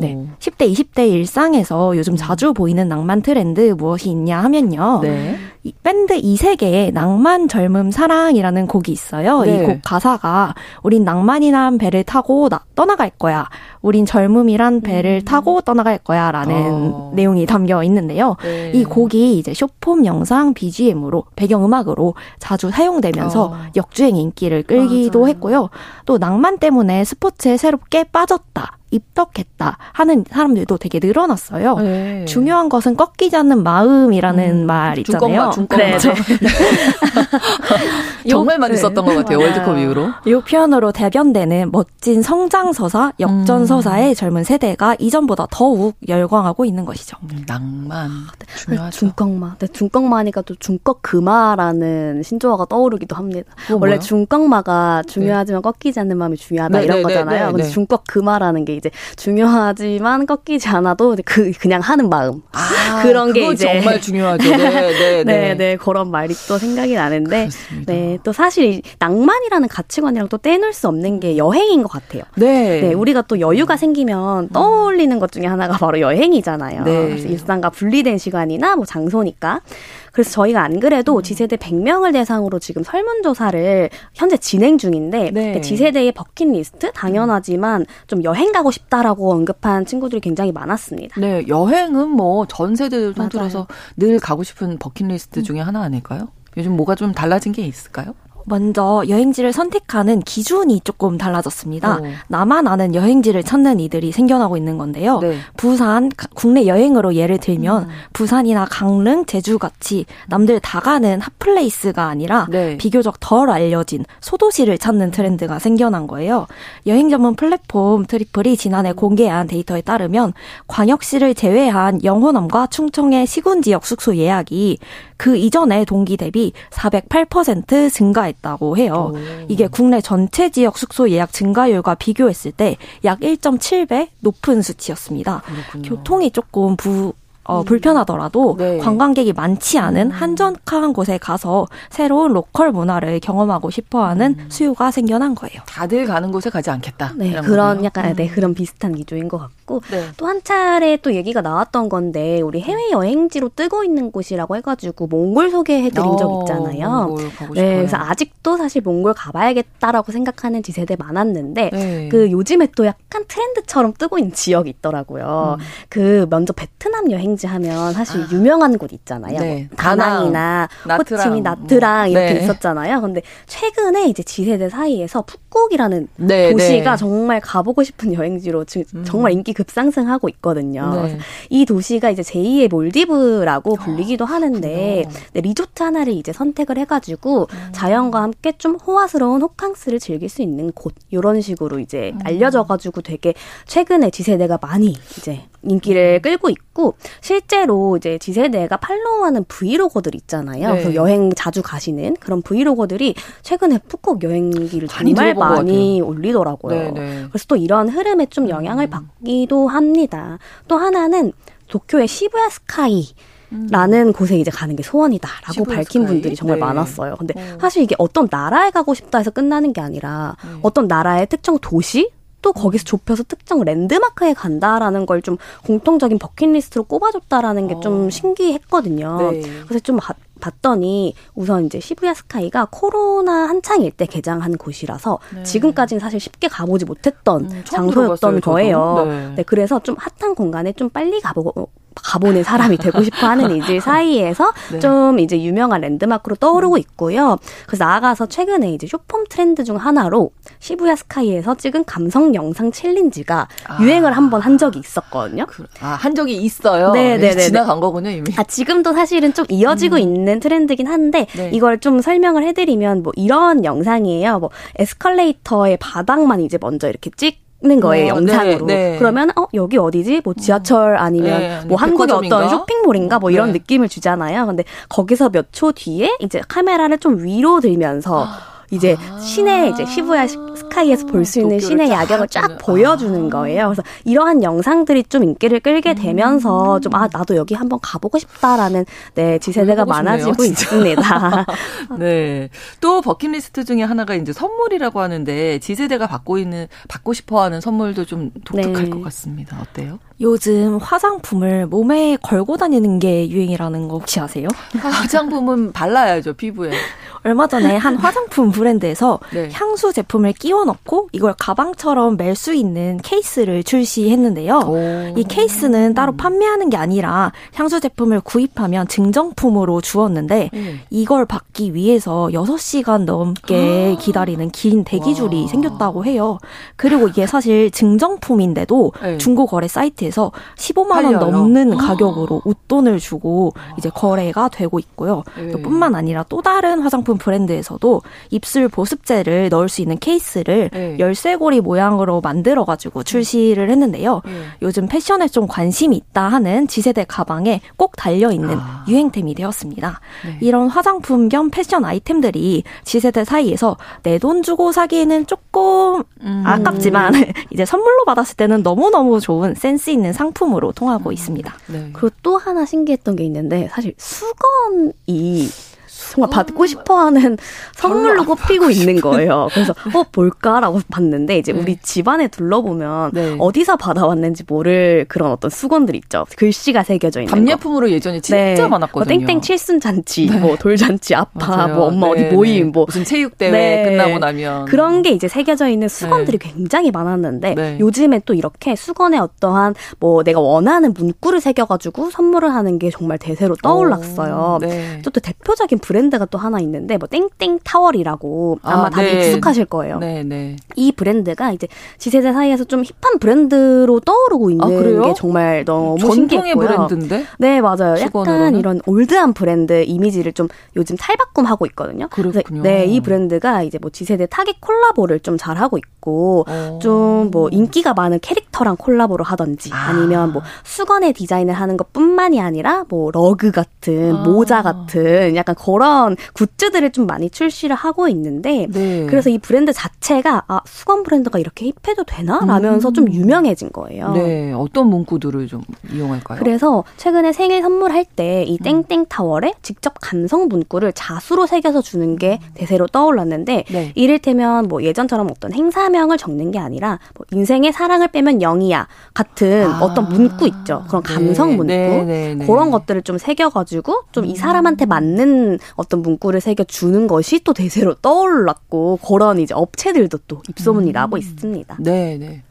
네. 10대, 20대 일상에서 요즘 자주 보이는 낭만 트렌드 무엇이 있냐 하면요. 네. 밴드 이세계의 낭만 젊음 사랑이라는 곡이 있어요. 네. 이곡 가사가 우린 낭만이란 배를 타고 나, 떠나갈 거야. 우린 젊음이란 배를 음. 타고 떠나갈 거야라는 어. 내용이 담겨 있는데요. 네. 이 곡이 이제 쇼폼 영상 BGM으로 배경 음악으로 자주 사용되면서 어. 역주행 인기를 끌 기도 맞아요. 했고요. 또 낭만 때문에 스포츠에 새롭게 빠졌다. 입덕했다 하는 사람들도 되게 늘어났어요. 네. 중요한 것은 꺾이지 않는 마음이라는 음, 말 있잖아요. 중꺾마, 중꺾마. 네. 정말 많이 네. 썼던 것 같아요. 월드컵 이후로. 이 표현으로 대변되는 멋진 성장서사, 역전서사의 음. 젊은 세대가 이전보다 더욱 열광하고 있는 것이죠. 음, 낭만 네. 중요하죠. 중꺾마. 네, 중꺾마니까 또 중꺾그마라는 신조어가 떠오르기도 합니다. 원래 중꺾마가 중요하지만 네. 꺾이지 않는 마음이 중요하다 네, 이런 거잖아요. 근데 중꺾그마라는 게 이제 중요하지만 꺾이지 않아도 그 그냥 하는 마음 아, 그런 게 이제 정말 중요하죠. 네, 네, 네, 네, 네, 그런 말이 또 생각이 나는데. 네, 또 사실 낭만이라는 가치관이랑 또 떼놓을 수 없는 게 여행인 것 같아요. 네. 네 우리가 또 여유가 생기면 떠올리는 것 중에 하나가 바로 여행이잖아요. 네. 일상과 분리된 시간이나 뭐 장소니까. 그래서 저희가 안 그래도 음. Z세대 100명을 대상으로 지금 설문조사를 현재 진행 중인데 네. Z세대의 버킷리스트 당연하지만 좀 여행 가고 싶다라고 언급한 친구들이 굉장히 많았습니다. 네, 여행은 뭐 전 세대들 통틀어서 늘 가고 싶은 버킷리스트 중에 하나 아닐까요? 요즘 뭐가 좀 달라진 게 있을까요? 먼저 여행지를 선택하는 기준이 조금 달라졌습니다. 오. 나만 아는 여행지를 찾는 이들이 생겨나고 있는 건데요. 네. 부산 국내 여행으로 예를 들면 음. 부산이나 강릉, 제주 같이 남들 다 가는 핫플레이스가 아니라 네. 비교적 덜 알려진 소도시를 찾는 트렌드가 생겨난 거예요. 여행 전문 플랫폼 트리플이 지난해 공개한 데이터에 따르면 광역시를 제외한 영호남과 충청의 시군 지역 숙소 예약이 그 이전의 동기 대비 408% 증가했 다고 해요. 오. 이게 국내 전체 지역 숙소 예약 증가율과 비교했을 때 약 1.7배 높은 수치였습니다. 그렇군요. 교통이 조금 부 어, 음. 불편하더라도 네. 관광객이 많지 않은 음. 한적한 곳에 가서 새로운 로컬 문화를 경험하고 싶어하는 음. 수요가 생겨난 거예요. 다들 가는 곳에 가지 않겠다. 네, 그런 거군요. 약간 네 음. 그런 비슷한 기조인 것 같고 네. 또한 차례 또 얘기가 나왔던 건데 우리 해외 여행지로 뜨고 있는 곳이라고 해가지고 몽골 소개해드린 어, 적 있잖아요. 몽골 가고 네, 그래서 아직도 사실 몽골 가봐야겠다라고 생각하는 지세대 많았는데 네. 그 요즘에 또 약간 트렌드처럼 뜨고 있는 지역이 있더라고요. 음. 그 먼저 베트남 여행 여행지 하면 사실 아. 유명한 곳 있잖아요. 네. 뭐 다낭이나 호치민, 나트랑 이렇게 네. 있었잖아요. 근데 최근에 이제 지세대 사이에서 푸꾸옥이라는 네, 도시가 네. 정말 가보고 싶은 여행지로 지금 음. 정말 인기 급상승하고 있거든요. 네. 이 도시가 이제 제2의 몰디브라고 아, 불리기도 하는데 네, 리조트 하나를 이제 선택을 해가지고 음. 자연과 함께 좀 호화스러운 호캉스를 즐길 수 있는 곳 이런 식으로 이제 음. 알려져가지고 되게 최근에 지세대가 많이 이제 인기를 음. 끌고 있고 실제로 이제 지세대가 팔로우하는 브이로거들 있잖아요. 네. 여행 자주 가시는 그런 브이로거들이 최근에 푸콕 여행기를 정말 많이 올리더라고요. 네, 네. 그래서 또 이런 흐름에 좀 영향을 음. 받기도 합니다. 또 하나는 도쿄의 시부야 스카이 라는 곳에 이제 가는 게 소원이다라고 밝힌 스카이? 분들이 정말 네. 많았어요. 근데 어. 사실 이게 어떤 나라에 가고 싶다 해서 끝나는 게 아니라 네. 어떤 나라의 특정 도시 또 거기서 좁혀서 특정 랜드마크에 간다라는 걸 좀 공통적인 버킷리스트로 꼽아줬다라는 게좀 어. 신기했거든요. 네. 그래서 좀 봤더니 우선 이제 시부야 스카이가 코로나 한창일 때 개장한 곳이라서 네. 지금까지는 사실 쉽게 가보지 못했던 음, 장소였던 거예요. 네. 네. 그래서 좀 핫한 공간에 좀 빨리 가보고 가보는 사람이 되고 싶어 하는 이들 사이에서 네. 좀 이제 유명한 랜드마크로 떠오르고 있고요. 그래서 나아가서 최근에 이제 쇼폼 트렌드 중 하나로 시부야 스카이에서 찍은 감성 영상 챌린지가 아. 유행을 한번 한 적이 있었거든요. 그, 아, 한 적이 있어요. 네, 네, 네. 지나간 거군요, 이미. 아, 지금도 사실은 좀 이어지고 음. 있는 트렌드긴 한데 네. 이걸 좀 설명을 해드리면 뭐 이런 영상이에요. 뭐 에스컬레이터의 바닥만 이제 먼저 이렇게 찍 는 거예요 어, 영상으로 네, 네. 그러면 어 여기 어디지 뭐 지하철 아니면 네, 뭐 한국의 어떤 쇼핑몰인가 뭐 이런 네. 느낌을 주잖아요 근데 거기서 몇 초 뒤에 이제 카메라를 좀 위로 들면서 이제 아~ 시내 이제 시부야 스카이에서 볼 수 있는 시내 야경을 쫙 아~ 보여주는 거예요. 그래서 이러한 영상들이 좀 인기를 끌게 음. 되면서 음~ 좀아 나도 여기 한번 가보고 싶다라는 네 지세대가 많아지고 싶네요, 있습니다. 네. 또 버킷리스트 중에 하나가 이제 선물이라고 하는데 지세대가 받고 있는 받고 싶어하는 선물도 좀 독특할 네. 것 같습니다. 어때요? 요즘 화장품을 몸에 걸고 다니는 게 유행이라는 거 혹시 아세요? 화장품은 발라야죠 피부에. 얼마 전에 한 화장품 브랜드에서 네. 향수 제품을 끼워 넣고 이걸 가방처럼 멜 수 있는 케이스를 출시했는데요. 오. 이 케이스는 따로 판매하는 게 아니라 향수 제품을 구입하면 증정품으로 주었는데 음. 이걸 받기 위해서 6시간 넘게 기다리는 긴 대기줄이 와. 생겼다고 해요. 그리고 이게 사실 증정품인데도 네. 중고 거래 사이트 에서 15만 원 넘는 가격으로 웃돈을 주고 이제 거래가 되고 있고요. 네. 또 뿐만 아니라 또 다른 화장품 브랜드에서도 입술 보습제를 넣을 수 있는 케이스를 네. 열쇠고리 모양으로 만들어 가지고 출시를 했는데요. 네. 요즘 패션에 좀 관심이 있다 하는 지세대 가방에 꼭 달려 있는 아. 유행템이 되었습니다. 네. 이런 화장품 겸 패션 아이템들이 지세대 사이에서 내 돈 주고 사기에는 조금 음. 아깝지만 이제 선물로 받았을 때는 너무너무 좋은 센스 있는 상품으로 통하고 음. 있습니다. 네. 그리고 또 하나 신기했던 게 있는데 사실 수건이 정말 받고 싶어하는 선물로 꼽히고 있는 거예요. 그래서 어 뭘까라고 봤는데 이제 네. 우리 집안에 둘러보면 네. 어디서 받아왔는지 모를 그런 어떤 수건들 있죠. 글씨가 새겨져 있는 답례품으로 예전에 진짜 네. 많았거든요. 뭐 땡땡 칠순 잔치, 네. 뭐 돌잔치, 아빠, 맞아요. 뭐 엄마 어디 네, 모임, 뭐 무슨 체육 대회 끝나고 나면 그런 게 이제 새겨져 있는 수건들이 굉장히 많았는데 요즘에 또 이렇게 수건에 어떠한 뭐 내가 원하는 문구를 새겨가지고 선물을 하는 게 정말 대세로 떠올랐어요. 오, 네. 또, 또 대표적인 브랜드 가 또 하나 있는데 뭐 땡땡 타월이라고 아마 아, 다들 네. 익숙하실 거예요. 네, 네. 이 브랜드가 이제 Z세대 사이에서 좀 hip한 브랜드로 떠오르고 있는 아, 게 정말 너무 전통의 브랜드인데? 네, 맞아요. 수건으로는? 약간 이런 old한 브랜드 이미지를 좀 요즘 탈바꿈하고 있거든요. 그렇군요. 네, 이 브랜드가 이제 뭐 Z세대 타깃 콜라보를 좀 잘하고 있고 어. 좀뭐 인기가 많은 캐릭터랑 콜라보를 하던지 아. 아니면 뭐 수건의 디자인을 하는 것뿐만이 아니라 뭐 러그 같은 아. 모자 같은 약간 그런 굿즈들을 좀 많이 출시를 하고 있는데 네. 그래서 이 브랜드 자체가 아 수건 브랜드가 이렇게 힙해도 되나? 라면서 음. 좀 유명해진 거예요. 네, 어떤 문구들을 좀 이용할까요? 그래서 최근에 생일 선물할 때이 음. 땡땡 타월에 직접 감성 문구를 자수로 새겨서 주는 게 음. 대세로 떠올랐는데 네. 이를테면 뭐 예전처럼 어떤 행사명을 적는 게 아니라 뭐 인생의 사랑을 빼면 영이야 같은 아. 어떤 문구 있죠. 그런 네. 감성 문구 네, 네, 네, 그런 것들을 좀 새겨가지고 좀이 사람한테 맞는 어떤 문구를 새겨 주는 것이 또 대세로 떠올랐고 그런 이제 업체들도 또 입소문이 음. 나고 있습니다. 네, 네.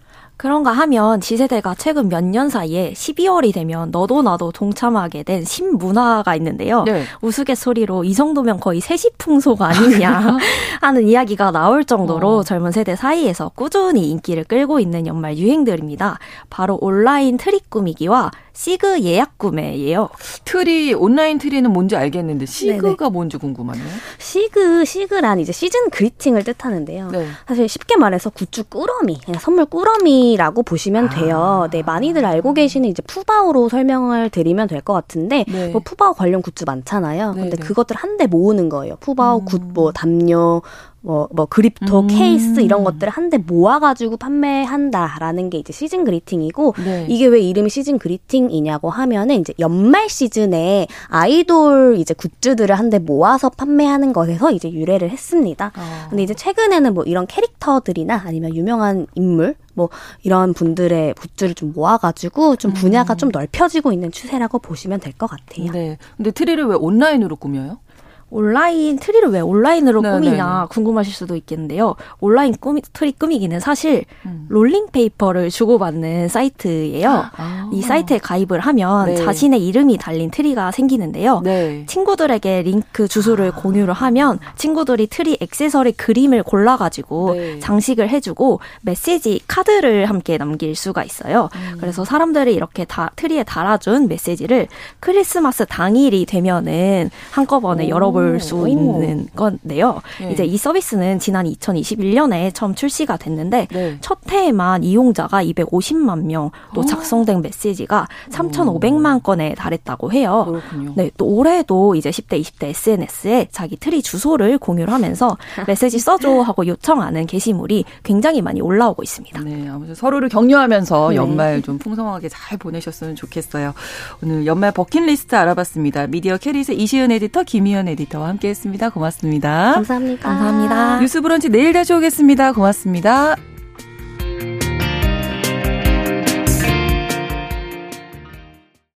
그런가 하면 Z세대가 최근 몇 년 사이에 12월이 되면 너도 나도 동참하게 된 신문화가 있는데요. 네. 우스갯소리로 이 정도면 거의 세시풍속 아니냐 하는 이야기가 나올 정도로 어. 젊은 세대 사이에서 꾸준히 인기를 끌고 있는 연말 유행들입니다. 바로 온라인 트리 꾸미기와 시그 예약 구매예요. 트리 온라인 트리는 뭔지 알겠는데 시그가 네네. 뭔지 궁금하네요. 시그 시그란 이제 시즌 greeting을 뜻하는데요. 네. 사실 쉽게 말해서 굿즈 꾸러미, 그냥 선물 꾸러미 라고 보시면 돼요. 아. 네, 많이들 알고 계시는 이제 푸바오로 설명을 드리면 될 것 같은데 네. 뭐 푸바오 관련 굿즈 많잖아요. 네네. 근데 그것들 한데 모으는 거예요. 푸바오 음. 굿뭐 담요 뭐, 뭐, 그립톡, 음. 케이스 이런 것들을 한데 모아가지고 판매한다라는 게 이제 season greeting이고, 네. 이게 왜 이름이 season greeting이냐고 하면은 이제 연말 시즌에 아이돌 이제 굿즈들을 한데 모아서 판매하는 것에서 이제 유래를 했습니다. 어. 근데 이제 최근에는 뭐 이런 캐릭터들이나 아니면 유명한 인물, 뭐 이런 분들의 굿즈를 좀 모아가지고 좀 분야가 음. 좀 넓혀지고 있는 추세라고 보시면 될 것 같아요. 네. 근데 트리를 왜 온라인으로 꾸며요? 온라인 트리를 왜 온라인으로 네, 꾸미냐 네, 네. 궁금하실 수도 있겠는데요. 온라인 꾸미, 트리 꾸미기는 사실 음. rolling paper를 주고받는 사이트예요. 아. 이 사이트에 가입을 하면 네. 자신의 이름이 달린 트리가 생기는데요. 네. 친구들에게 링크 주소를 아. 공유를 하면 친구들이 트리 액세서리 그림을 골라가지고 네. 장식을 해주고 메시지 카드를 함께 남길 수가 있어요. 음. 그래서 사람들이 이렇게 다 트리에 달아준 메시지를 크리스마스 당일이 되면은 한꺼번에 열어볼 볼 수 있는 건데요. 네. 이제 이 서비스는 지난 2021년에 처음 출시가 됐는데 네. 첫 해에만 이용자가 250만 명, 또 어. 작성된 메시지가 3,500만 건에 달했다고 해요. 그렇군요. 네, 또 올해도 이제 10대, 20대 SNS에 자기 트리 주소를 공유를 하면서 메시지 써줘 하고 요청하는 게시물이 굉장히 많이 올라오고 있습니다. 네, 아무튼 서로를 격려하면서 네. 연말 좀 풍성하게 잘 보내셨으면 좋겠어요. 오늘 연말 버킷리스트 알아봤습니다. 미디어 캐릿의 이시은 에디터, 김희연 에디터 에디터와 함께했습니다. 고맙습니다. 감사합니다. 감사합니다. 뉴스 브런치 내일 다시 오겠습니다. 고맙습니다.